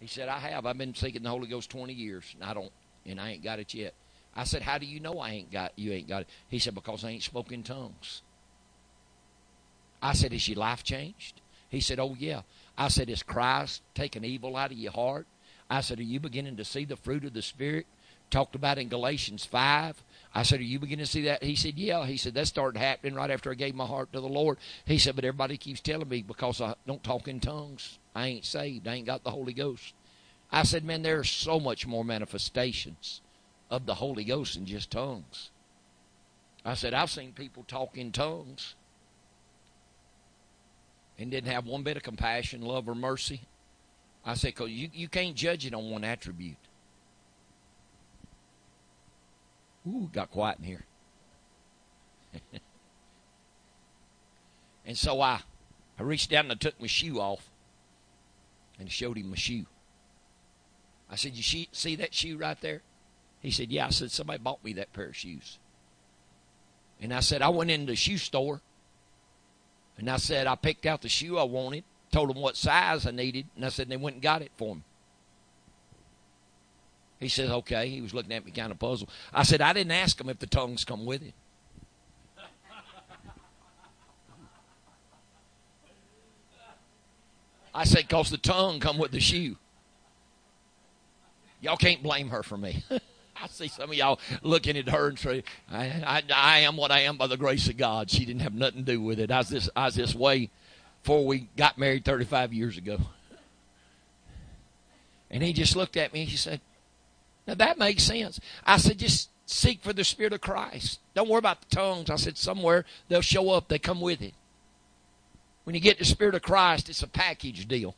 S3: He said, I have. I've been seeking the Holy Ghost 20 years, and I don't, and I ain't got it yet. I said, How do you know I ain't got you ain't got it? He said, Because I ain't spoken tongues. I said, Is your life changed? He said, Oh yeah. I said, Is Christ taking evil out of your heart? I said, Are you beginning to see the fruit of the Spirit? Talked about in Galatians 5. I said, Are you beginning to see that? He said, Yeah. He said, That started happening right after I gave my heart to the Lord. He said, But everybody keeps telling me because I don't talk in tongues. I ain't saved. I ain't got the Holy Ghost. I said, man, there's so much more manifestations of the Holy Ghost than just tongues. I said, I've seen people talk in tongues and didn't have one bit of compassion, love, or mercy. I said, because you, you can't judge it on one attribute. Ooh, got quiet in here. and so I, I reached down and I took my shoe off and showed him my shoe. I said, You see that shoe right there? He said, Yeah. I said, Somebody bought me that pair of shoes. And I said, I went into the shoe store and I said, I picked out the shoe I wanted, told them what size I needed, and I said, they went and got it for me. He says, okay. He was looking at me kind of puzzled. I said, I didn't ask him if the tongues come with it. I said, because the tongue come with the shoe. Y'all can't blame her for me. I see some of y'all looking at her and say, I, I, I, am what I am by the grace of God. She didn't have nothing to do with it. I was this, I was this way before we got married 35 years ago. And he just looked at me and he said, Now that makes sense. I said, Just seek for the Spirit of Christ. Don't worry about the tongues. I said, Somewhere they'll show up, they come with it. When you get the Spirit of Christ, it's a package deal.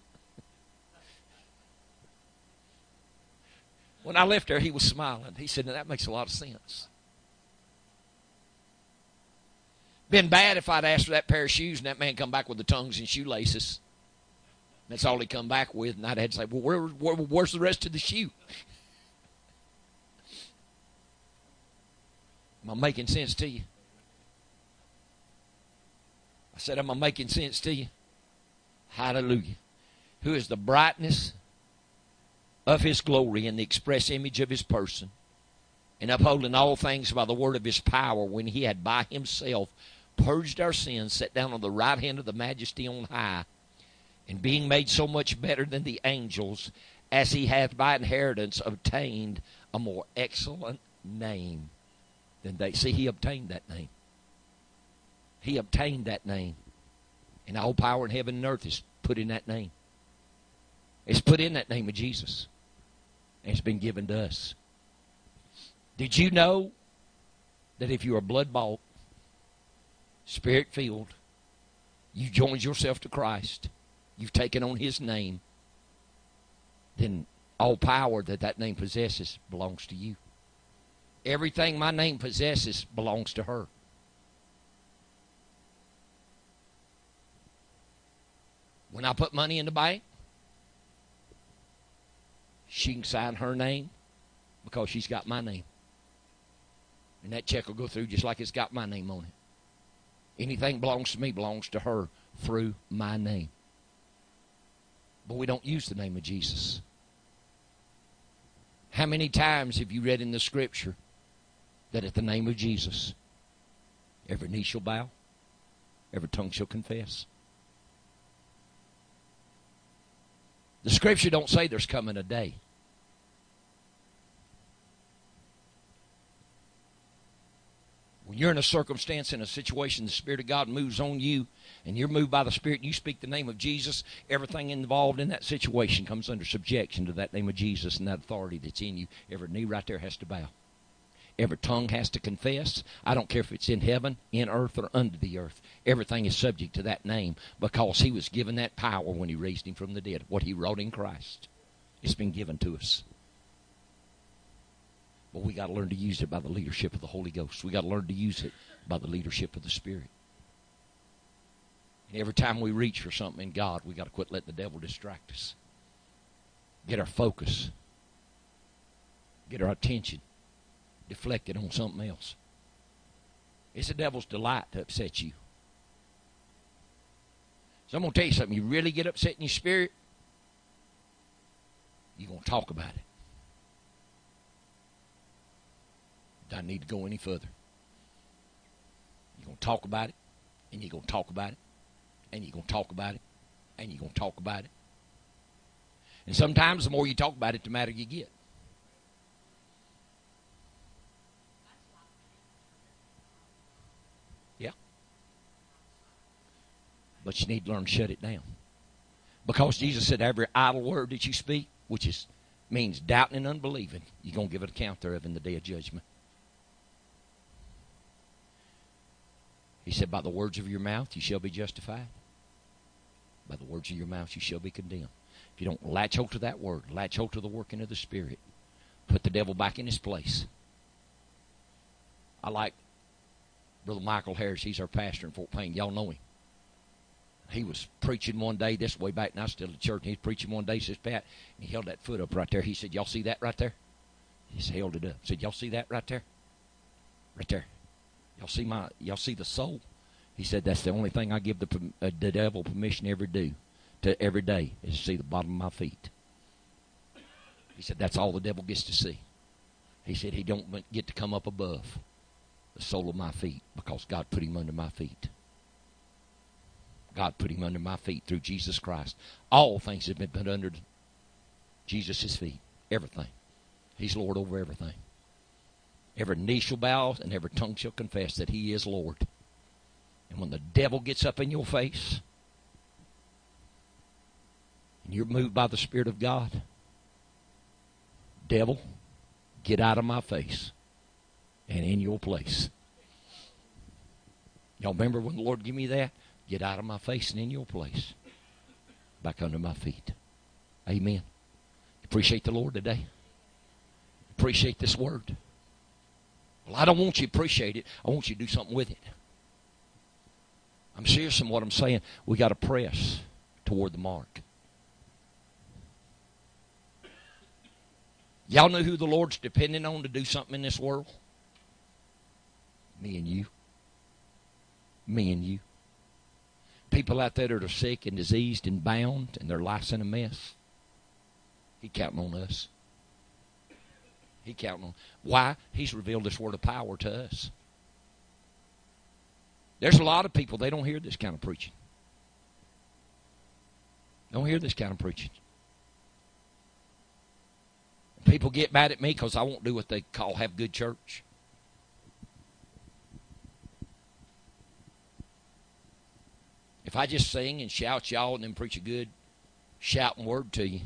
S3: When I left there, he was smiling. He said, Now That makes a lot of sense. Been bad if I'd asked for that pair of shoes and that man come back with the tongues and shoelaces. That's all he come back with, and I'd had to say, "Well, where, where, where's the rest of the shoe?" Am I making sense to you? I said, Am I making sense to you? Hallelujah. Who is the brightness of his glory and the express image of his person, and upholding all things by the word of his power, when he had by himself purged our sins, sat down on the right hand of the majesty on high, and being made so much better than the angels, as he hath by inheritance obtained a more excellent name than they. See, he obtained that name. He obtained that name. And all power in heaven and earth is put in that name. It's put in that name of Jesus. And it's been given to us. Did you know that if you are blood bought, spirit filled, you joined yourself to Christ, you've taken on his name, then all power that that name possesses belongs to you. Everything my name possesses belongs to her. When I put money in the bank, she can sign her name because she's got my name. And that check will go through just like it's got my name on it. Anything belongs to me belongs to her through my name. But we don't use the name of Jesus. How many times have you read in the scripture that at the name of Jesus, every knee shall bow, every tongue shall confess? The scripture don't say there's coming a day. When you're in a circumstance, in a situation, the Spirit of God moves on you, and you're moved by the Spirit, and you speak the name of Jesus, everything involved in that situation comes under subjection to that name of Jesus and that authority that's in you. Every knee right there has to bow. Every tongue has to confess. I don't care if it's in heaven, in earth, or under the earth. Everything is subject to that name because he was given that power when he raised him from the dead. What he wrote in Christ. It's been given to us. But we got to learn to use it by the leadership of the Holy Ghost. We got to learn to use it by the leadership of the Spirit. And every time we reach for something in God, we got to quit letting the devil distract us. Get our focus. Get our attention deflected on something else. It's the devil's delight to upset you. So I'm going to tell you something. You really get upset in your spirit, you're going to talk about it. do not need to go any further. You're going to talk about it, and you're going to talk about it, and you're going to talk about it, and you're going to talk about it. And sometimes the more you talk about it, the madder you get. But you need to learn to shut it down. Because Jesus said, every idle word that you speak, which is means doubting and unbelieving, you're going to give an account thereof in the day of judgment. He said, By the words of your mouth you shall be justified. By the words of your mouth you shall be condemned. If you don't latch hold to that word, latch hold to the working of the Spirit, put the devil back in his place. I like Brother Michael Harris. He's our pastor in Fort Payne. Y'all know him he was preaching one day, this way back, and I was still at church, and he was preaching one day, says, Pat, he held that foot up right there. He said, Y'all see that right there? He held it up. He said, Y'all see that right there? Right there. Y'all see my y'all see the sole? He said, That's the only thing I give the uh, the devil permission to ever do to every day is to see the bottom of my feet. He said, That's all the devil gets to see. He said he don't get to come up above the sole of my feet because God put him under my feet. God put him under my feet through Jesus Christ. All things have been put under Jesus' feet. Everything. He's Lord over everything. Every knee shall bow and every tongue shall confess that He is Lord. And when the devil gets up in your face and you're moved by the Spirit of God, devil, get out of my face and in your place. Y'all remember when the Lord gave me that? Get out of my face and in your place. Back under my feet. Amen. Appreciate the Lord today. Appreciate this word. Well, I don't want you to appreciate it. I want you to do something with it. I'm serious in what I'm saying. We got to press toward the mark. Y'all know who the Lord's depending on to do something in this world? Me and you. Me and you people out there that are sick and diseased and bound and their life's in a mess. He counting on us. He counting on. Why? He's revealed this word of power to us. There's a lot of people, they don't hear this kind of preaching. Don't hear this kind of preaching. People get mad at me because I won't do what they call have good church. If I just sing and shout y'all and then preach a good shouting word to you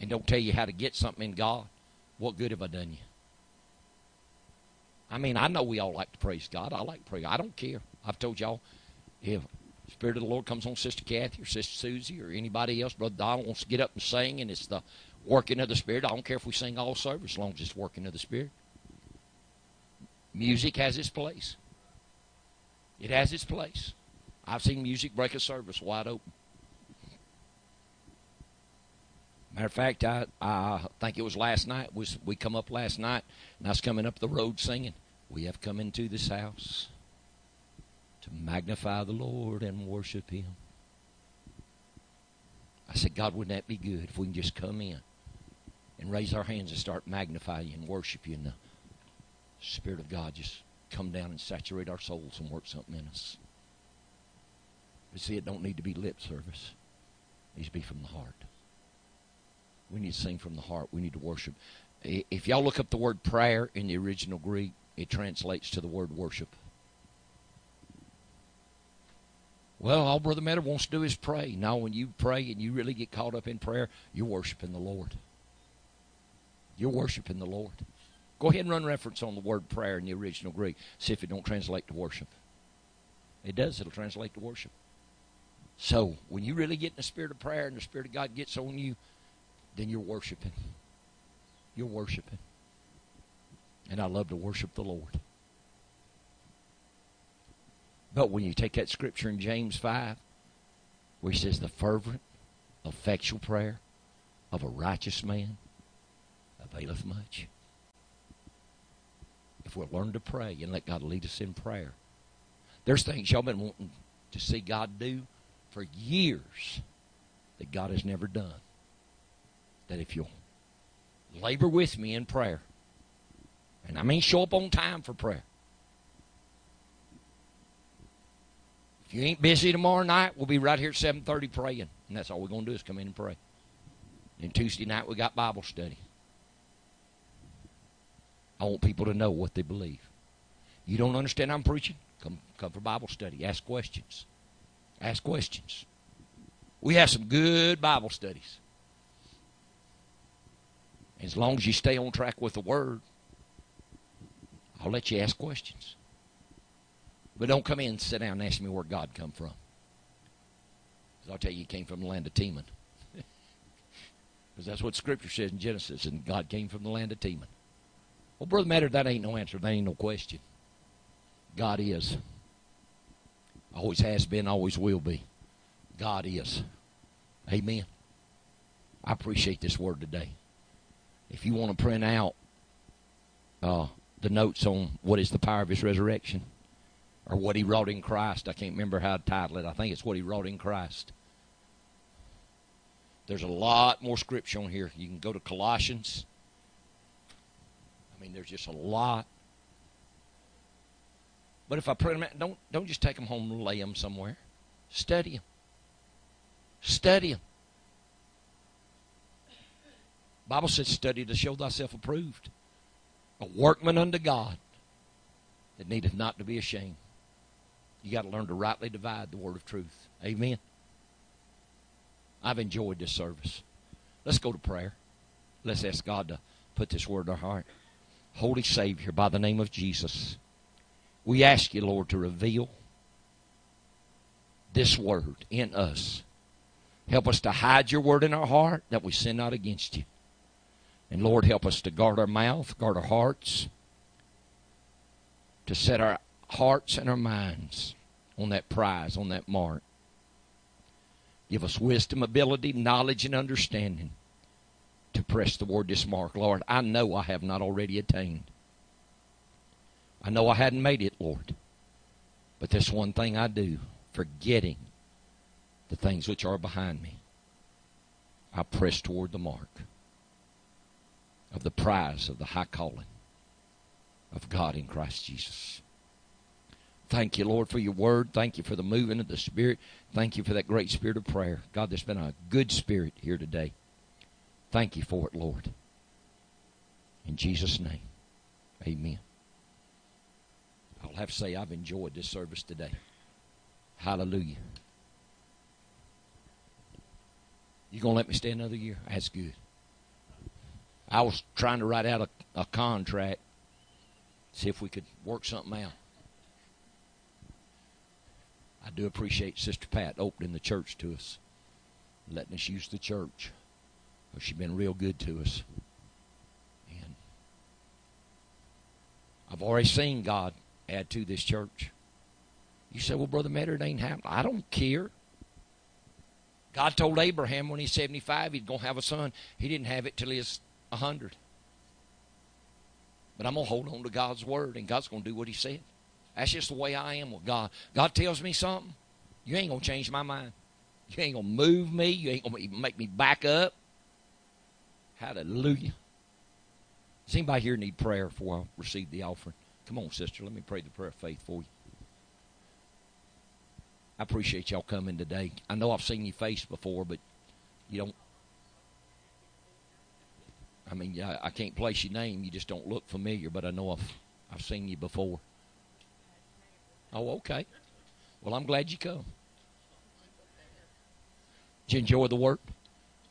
S3: and don't tell you how to get something in God, what good have I done you? I mean, I know we all like to praise God. I like to pray. I don't care. I've told y'all, if Spirit of the Lord comes on Sister Kathy or Sister Susie or anybody else, Brother Donald wants to get up and sing, and it's the working of the Spirit. I don't care if we sing all service as long as it's working of the Spirit. Music has its place. It has its place. I've seen music break a service wide open. Matter of fact, I, I think it was last night. Was we come up last night, and I was coming up the road singing, "We have come into this house to magnify the Lord and worship Him." I said, God, wouldn't that be good if we can just come in and raise our hands and start magnifying and worship you, and the Spirit of God just come down and saturate our souls and work something in us. But see, it don't need to be lip service. It needs to be from the heart. We need to sing from the heart. We need to worship. If y'all look up the word prayer in the original Greek, it translates to the word worship. Well, all Brother Matter wants to do is pray. Now, when you pray and you really get caught up in prayer, you're worshiping the Lord. You're worshiping the Lord. Go ahead and run reference on the word prayer in the original Greek. See if it don't translate to worship. It does. It'll translate to worship. So, when you really get in the spirit of prayer and the spirit of God gets on you, then you're worshiping. You're worshiping. And I love to worship the Lord. But when you take that scripture in James 5, where he says, The fervent, effectual prayer of a righteous man availeth much. We'll learn to pray and let God lead us in prayer, there's things y'all been wanting to see God do for years that God has never done. That if you'll labor with me in prayer, and I mean show up on time for prayer. If you ain't busy tomorrow night, we'll be right here at 7.30 praying. And that's all we're going to do is come in and pray. And Tuesday night we got Bible study. I want people to know what they believe. You don't understand I'm preaching? Come, come for Bible study. Ask questions. Ask questions. We have some good Bible studies. As long as you stay on track with the Word, I'll let you ask questions. But don't come in and sit down and ask me where God come from. Because I'll tell you, he came from the land of Teman. Because that's what Scripture says in Genesis, and God came from the land of Teman. Well, Brother Matter, that ain't no answer. That ain't no question. God is. Always has been, always will be. God is. Amen. I appreciate this word today. If you want to print out uh, the notes on what is the power of his resurrection or what he wrought in Christ, I can't remember how to title it. I think it's what he wrought in Christ. There's a lot more scripture on here. You can go to Colossians mean, there's just a lot. But if I put them, out, don't don't just take them home and lay them somewhere. Study them. Study them. Bible says, "Study to show thyself approved, a workman unto God, that needeth not to be ashamed." You got to learn to rightly divide the word of truth. Amen. I've enjoyed this service. Let's go to prayer. Let's ask God to put this word in our heart. Holy Savior, by the name of Jesus, we ask you, Lord, to reveal this word in us. Help us to hide your word in our heart that we sin not against you. And Lord, help us to guard our mouth, guard our hearts, to set our hearts and our minds on that prize, on that mark. Give us wisdom, ability, knowledge, and understanding to press toward this mark, Lord. I know I have not already attained. I know I hadn't made it, Lord. But this one thing I do, forgetting the things which are behind me, I press toward the mark of the prize of the high calling of God in Christ Jesus. Thank you, Lord, for your word. Thank you for the moving of the Spirit. Thank you for that great spirit of prayer. God, there's been a good spirit here today. Thank you for it, Lord. In Jesus' name, amen. I'll have to say I've enjoyed this service today. Hallelujah. You gonna let me stay another year? That's good. I was trying to write out a, a contract, see if we could work something out. I do appreciate Sister Pat opening the church to us, letting us use the church. She's been real good to us. And I've already seen God add to this church. You say, well, Brother Matter, it ain't happening. I don't care. God told Abraham when he's 75 he's going to have a son. He didn't have it till he was 100. But I'm going to hold on to God's word, and God's going to do what he said. That's just the way I am with God. God tells me something, you ain't going to change my mind. You ain't going to move me. You ain't going to make me back up. Hallelujah. Does anybody here need prayer before I receive the offering? Come on, sister. Let me pray the prayer of faith for you. I appreciate y'all coming today. I know I've seen your face before, but you don't. I mean, I, I can't place your name. You just don't look familiar, but I know I've I've seen you before. Oh, okay. Well, I'm glad you come. Did you enjoy the work?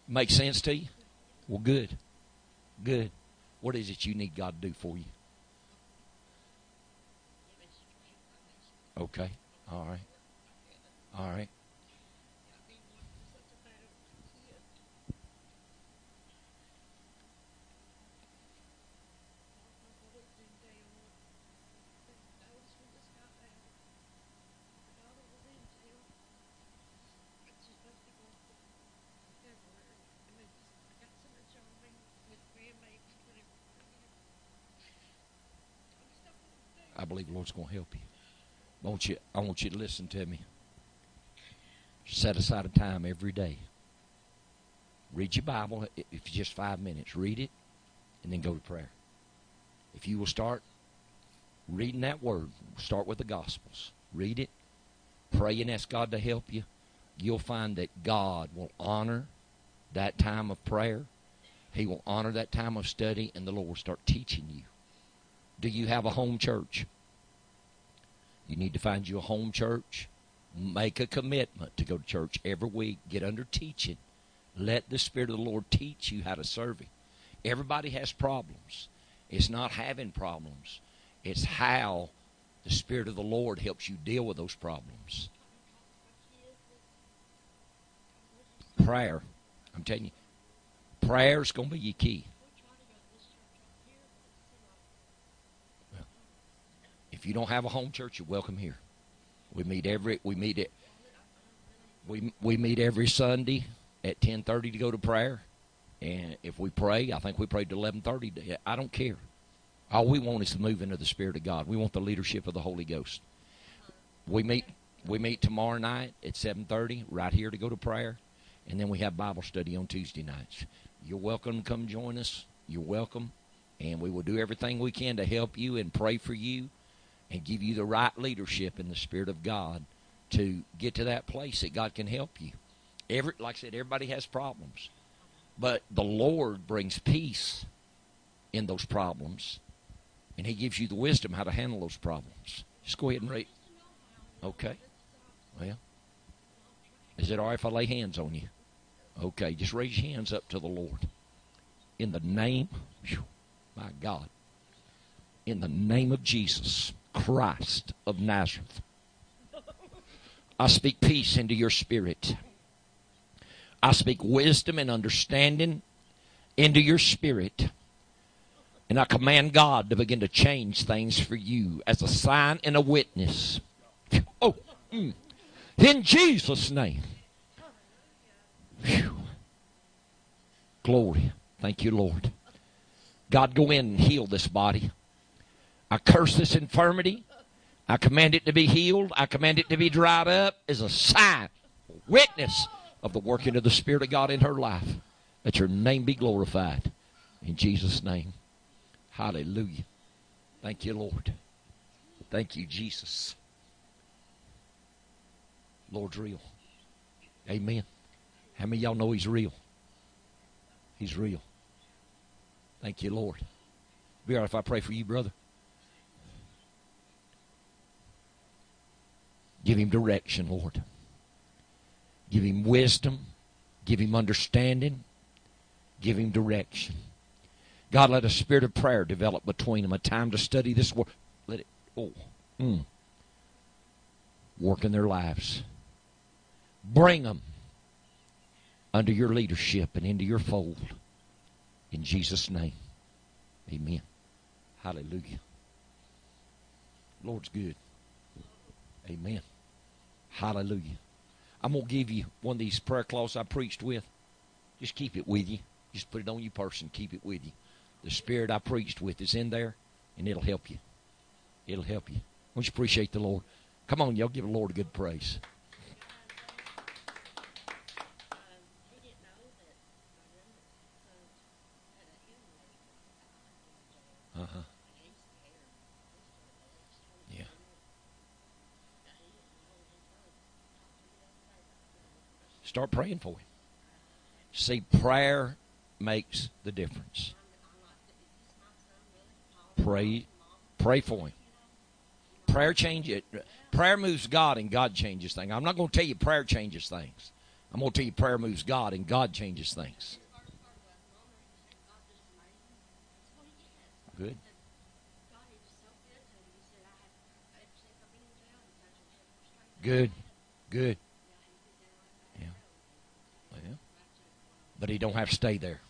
S3: Make sense to you? Well, good. Good. What is it you need God to do for you? Okay. All right. All right. I believe the Lord's going to help you. I want you. I want you to listen to me. Set aside a time every day. Read your Bible. If it's just five minutes, read it, and then go to prayer. If you will start reading that word, start with the Gospels. Read it, pray, and ask God to help you. You'll find that God will honor that time of prayer. He will honor that time of study, and the Lord will start teaching you. Do you have a home church? You need to find you a home church. Make a commitment to go to church every week. Get under teaching. Let the Spirit of the Lord teach you how to serve Him. Everybody has problems. It's not having problems, it's how the Spirit of the Lord helps you deal with those problems. Prayer. I'm telling you, prayer is going to be your key. If you don't have a home church, you're welcome here. We meet every we meet it. We we meet every Sunday at ten thirty to go to prayer, and if we pray, I think we prayed to eleven thirty. I don't care. All we want is the moving of the Spirit of God. We want the leadership of the Holy Ghost. We meet we meet tomorrow night at seven thirty right here to go to prayer, and then we have Bible study on Tuesday nights. You're welcome to come join us. You're welcome, and we will do everything we can to help you and pray for you and give you the right leadership in the Spirit of God to get to that place that God can help you. Every, like I said, everybody has problems, but the Lord brings peace in those problems, and He gives you the wisdom how to handle those problems. Just go ahead and read. Okay. Well, is it all right if I lay hands on you? Okay, just raise your hands up to the Lord. In the name, whew, my God, in the name of Jesus. Christ of Nazareth. I speak peace into your spirit. I speak wisdom and understanding into your spirit. And I command God to begin to change things for you as a sign and a witness. Oh, mm. in Jesus' name. Whew. Glory. Thank you, Lord. God, go in and heal this body. I curse this infirmity. I command it to be healed. I command it to be dried up as a sign, witness of the working of the Spirit of God in her life. Let your name be glorified. In Jesus' name. Hallelujah. Thank you, Lord. Thank you, Jesus. Lord's real. Amen. How many y'all know He's real? He's real. Thank you, Lord. Be all right if I pray for you, brother. Give him direction, Lord. Give him wisdom. Give him understanding. Give him direction. God, let a spirit of prayer develop between them, a time to study this word. Let it, oh, mm, work in their lives. Bring them under your leadership and into your fold. In Jesus' name. Amen. Hallelujah. Lord's good. Amen. Hallelujah. I'm going to give you one of these prayer cloths I preached with. Just keep it with you. Just put it on your person. Keep it with you. The spirit I preached with is in there, and it'll help you. It'll help you. Won't you appreciate the Lord? Come on, y'all give the Lord a good praise. Start praying for him. See, prayer makes the difference. Pray, pray for him. Prayer changes. Prayer moves God, and God changes things. I'm not going to tell you prayer changes things. I'm going to tell you prayer moves God, and God changes things. Good. Good. Good. Yeah. Well, but he don't have to stay there.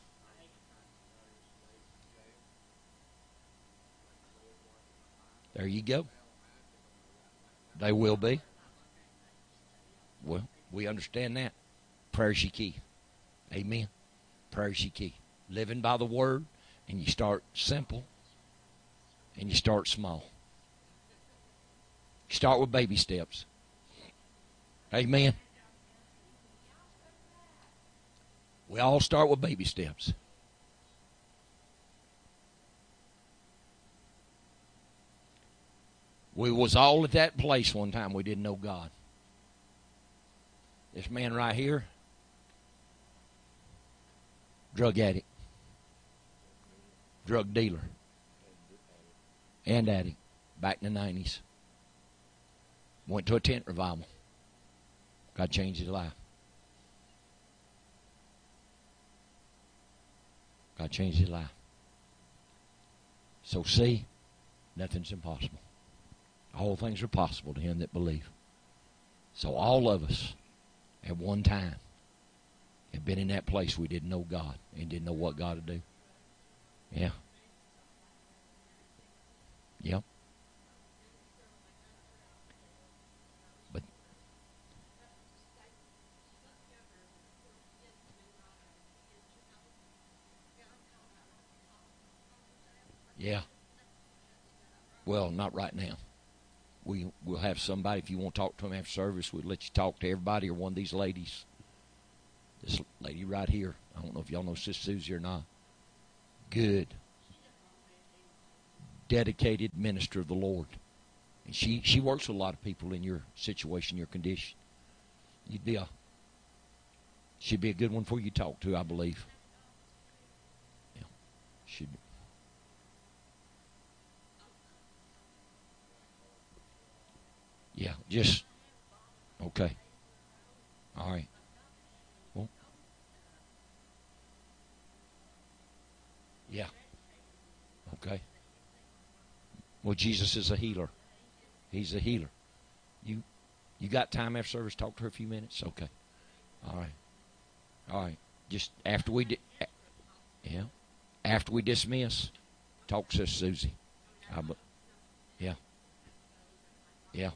S3: There you go. They will be. Well, we understand that. Prayer's your key. Amen. Prayer's your key. Living by the word, and you start simple, and you start small. You start with baby steps. Amen. We all start with baby steps. We was all at that place one time we didn't know God. This man right here, drug addict, drug dealer, and addict back in the 90s. Went to a tent revival. God changed his life. God changed his life. So see, nothing's impossible. All things are possible to him that believe. So all of us, at one time, have been in that place we didn't know God and didn't know what God would do. Yeah. Yep. Yeah. Well, not right now. We will have somebody if you want to talk to them after service we'll let you talk to everybody or one of these ladies. This lady right here. I don't know if y'all know sister susie or not. Good. Dedicated minister of the lord. And she she works with a lot of people in your situation your condition. You'd be a she'd be a good one for you to talk to i believe. Yeah. Should Yeah, just okay. All right. Well, yeah. Okay. Well, Jesus is a healer. He's a healer. You, you got time after service? Talk to her a few minutes. Okay. All right. All right. Just after we, di- yeah, after we dismiss, talk to Susie. yeah. Yeah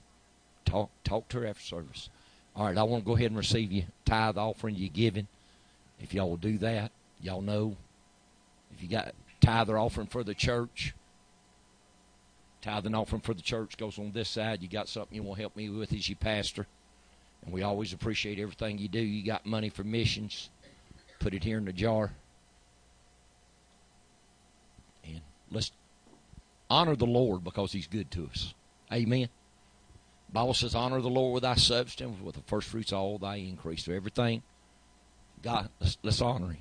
S3: talk talk to her after service. All right, I want to go ahead and receive you tithe offering you giving. If y'all will do that, y'all know if you got tithe or offering for the church, tithe and offering for the church goes on this side. You got something you want to help me with as your pastor, and we always appreciate everything you do. You got money for missions, put it here in the jar, and let's honor the Lord because He's good to us. Amen. Bible says, honor the Lord with thy substance, with the first fruits of all thy increase. So everything, God, let's, let's honor him.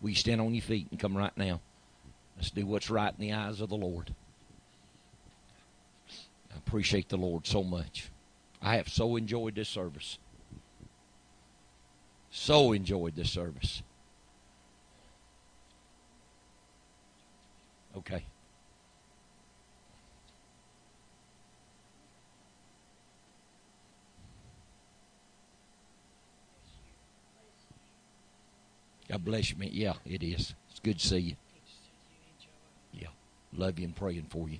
S3: Will you stand on your feet and come right now? Let's do what's right in the eyes of the Lord. I appreciate the Lord so much. I have so enjoyed this service. So enjoyed this service. Okay. God bless you, man. Yeah, it is. It's good to see you. Yeah. Love you and praying for you.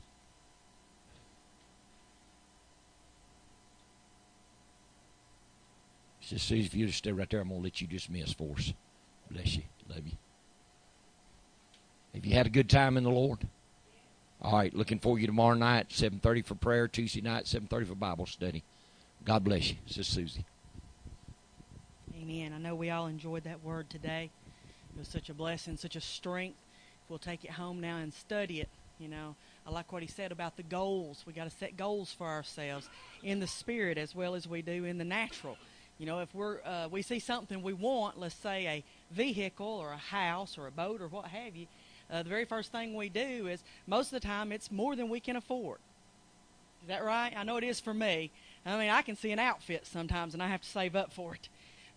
S3: Sister Susie, if you just stay right there, I'm going to let you dismiss for us. Bless you. Love you. Have you had a good time in the Lord? All right, looking for you tomorrow night, 7.30 for prayer, Tuesday night, 7.30 for Bible study. God bless you. Sister Susie.
S4: Amen. I know we all enjoyed that word today. It was such a blessing, such a strength. We'll take it home now and study it. You know, I like what he said about the goals. We got to set goals for ourselves in the spirit as well as we do in the natural. You know, if we're uh, we see something we want, let's say a vehicle or a house or a boat or what have you, uh, the very first thing we do is most of the time it's more than we can afford. Is that right? I know it is for me. I mean, I can see an outfit sometimes and I have to save up for it.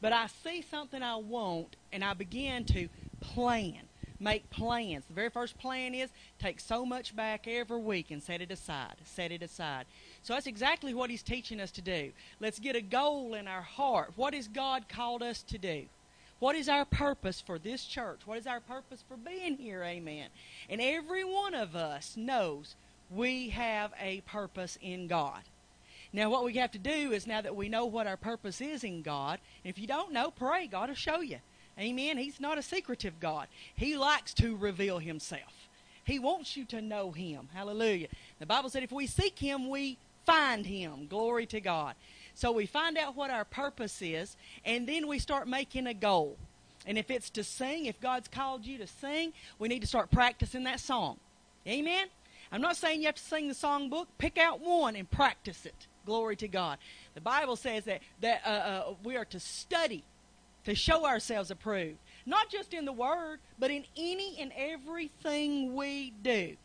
S4: But I see something I want and I begin to plan, make plans. The very first plan is take so much back every week and set it aside, set it aside. So that's exactly what he's teaching us to do. Let's get a goal in our heart. What has God called us to do? What is our purpose for this church? What is our purpose for being here? Amen. And every one of us knows we have a purpose in God. Now, what we have to do is now that we know what our purpose is in God, if you don't know, pray. God will show you. Amen. He's not a secretive God. He likes to reveal Himself. He wants you to know Him. Hallelujah. The Bible said if we seek Him, we find Him. Glory to God. So we find out what our purpose is, and then we start making a goal. And if it's to sing, if God's called you to sing, we need to start practicing that song. Amen? I'm not saying you have to sing the songbook. Pick out one and practice it. Glory to God. The Bible says that, that uh, uh, we are to study to show ourselves approved. Not just in the Word, but in any and everything we do.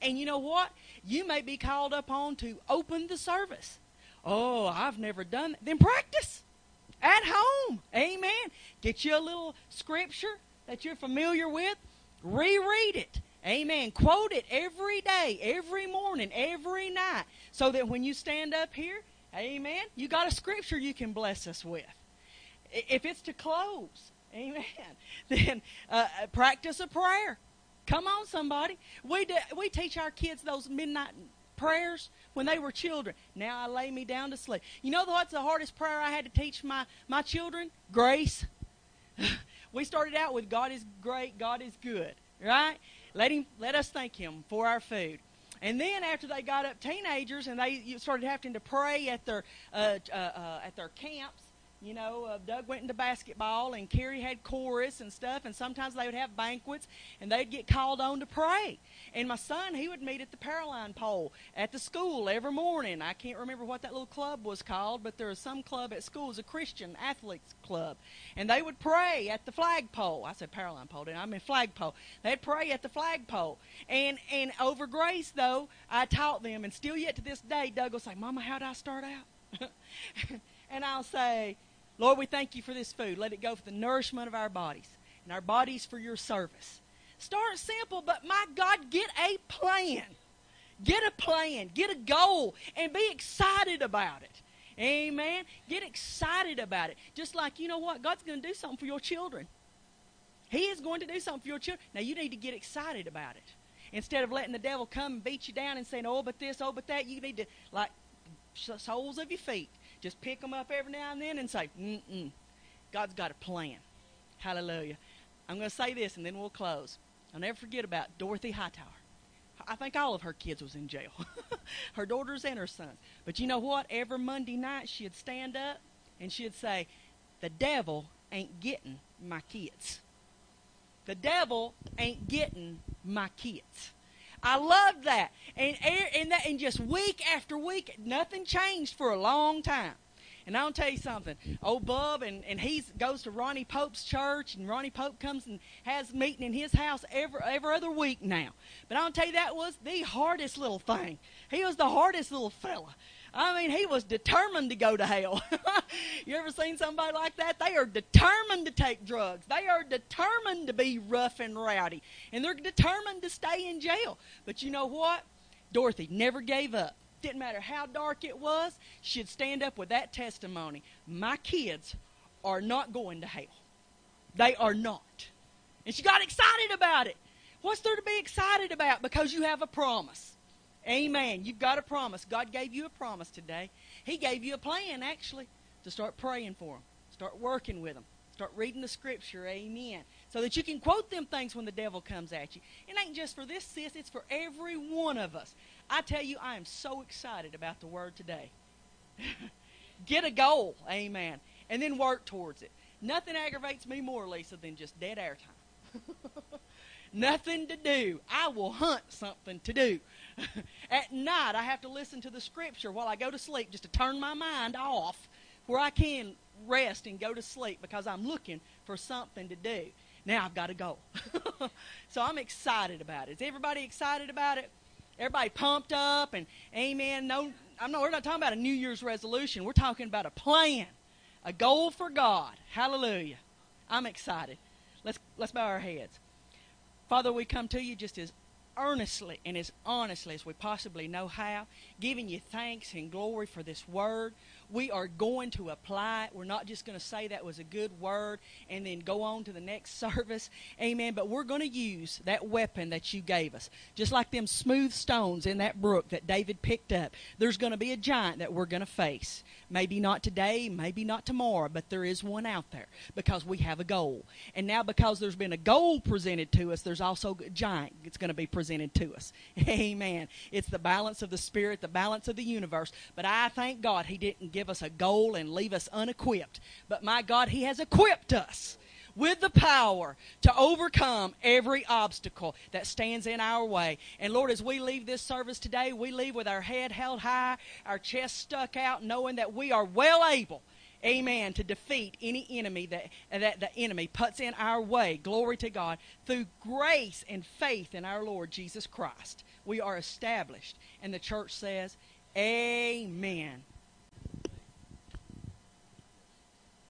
S4: And you know what? You may be called upon to open the service. Oh, I've never done that. Then practice at home. Amen. Get you a little scripture that you're familiar with. Reread it. Amen. Quote it every day, every morning, every night, so that when you stand up here, amen, you got a scripture you can bless us with. If it's to close, amen, then uh, uh, practice a prayer. Come on, somebody. We, do, we teach our kids those midnight prayers when they were children. Now I lay me down to sleep. You know what's the hardest prayer I had to teach my, my children? Grace. we started out with God is great, God is good, right? Let him let us thank him for our food. And then after they got up teenagers and they started having to pray at their uh, uh, uh, at their camps, you know, uh, Doug went into basketball and Carrie had chorus and stuff, and sometimes they would have banquets and they'd get called on to pray. And my son, he would meet at the Paraline pole at the school every morning. I can't remember what that little club was called, but there was some club at school, it was a Christian athletes club. And they would pray at the flagpole. I said Paraline pole, didn't I? I mean flagpole. They'd pray at the flagpole. And and over grace though, I taught them, and still yet to this day, Doug will say, Mama, how did I start out? and I'll say, Lord, we thank you for this food. Let it go for the nourishment of our bodies and our bodies for your service. Start simple, but my God, get a plan. Get a plan. Get a goal and be excited about it. Amen. Get excited about it. Just like, you know what? God's going to do something for your children. He is going to do something for your children. Now, you need to get excited about it. Instead of letting the devil come and beat you down and saying, oh, but this, oh, but that, you need to, like, soles of your feet, just pick them up every now and then and say, mm-mm. God's got a plan. Hallelujah. I'm going to say this and then we'll close. I'll never forget about Dorothy Hightower. I think all of her kids was in jail. her daughters and her sons. But you know what? Every Monday night she'd stand up and she'd say, The devil ain't getting my kids. The devil ain't getting my kids. I loved that. And, and, that, and just week after week, nothing changed for a long time. And I'll tell you something. Old Bub and, and he goes to Ronnie Pope's church, and Ronnie Pope comes and has meeting in his house every every other week now. But I'll tell you that was the hardest little thing. He was the hardest little fella. I mean, he was determined to go to hell. you ever seen somebody like that? They are determined to take drugs. They are determined to be rough and rowdy. And they're determined to stay in jail. But you know what? Dorothy never gave up. Didn't matter how dark it was, she'd stand up with that testimony. My kids are not going to hell. They are not. And she got excited about it. What's there to be excited about? Because you have a promise. Amen. You've got a promise. God gave you a promise today. He gave you a plan, actually, to start praying for them, start working with them, start reading the scripture. Amen. So that you can quote them things when the devil comes at you. It ain't just for this sis, it's for every one of us. I tell you, I am so excited about the word today. Get a goal, amen, and then work towards it. Nothing aggravates me more, Lisa, than just dead air time. Nothing to do. I will hunt something to do. At night, I have to listen to the scripture while I go to sleep just to turn my mind off where I can rest and go to sleep because I'm looking for something to do. Now I've got to go. so I'm excited about it. Is everybody excited about it? everybody pumped up and amen. No, I'm not. We're not talking about a New Year's resolution. We're talking about a plan, a goal for God. Hallelujah. I'm excited. Let's let's bow our heads. Father, we come to you just as earnestly and as honestly as we possibly know how, giving you thanks and glory for this word we are going to apply it. We're not just going to say that was a good word and then go on to the next service. Amen. But we're going to use that weapon that you gave us. Just like them smooth stones in that brook that David picked up. There's going to be a giant that we're going to face. Maybe not today, maybe not tomorrow, but there is one out there because we have a goal. And now, because there's been a goal presented to us, there's also a giant that's going to be presented to us. Amen. It's the balance of the Spirit, the balance of the universe. But I thank God He didn't give us a goal and leave us unequipped. But my God, He has equipped us with the power to overcome every obstacle that stands in our way. And Lord, as we leave this service today, we leave with our head held high, our chest stuck out, knowing that we are well able amen, to defeat any enemy that, that the enemy puts in our way. Glory to God. Through grace and faith in our Lord Jesus Christ, we are established. And the church says, Amen.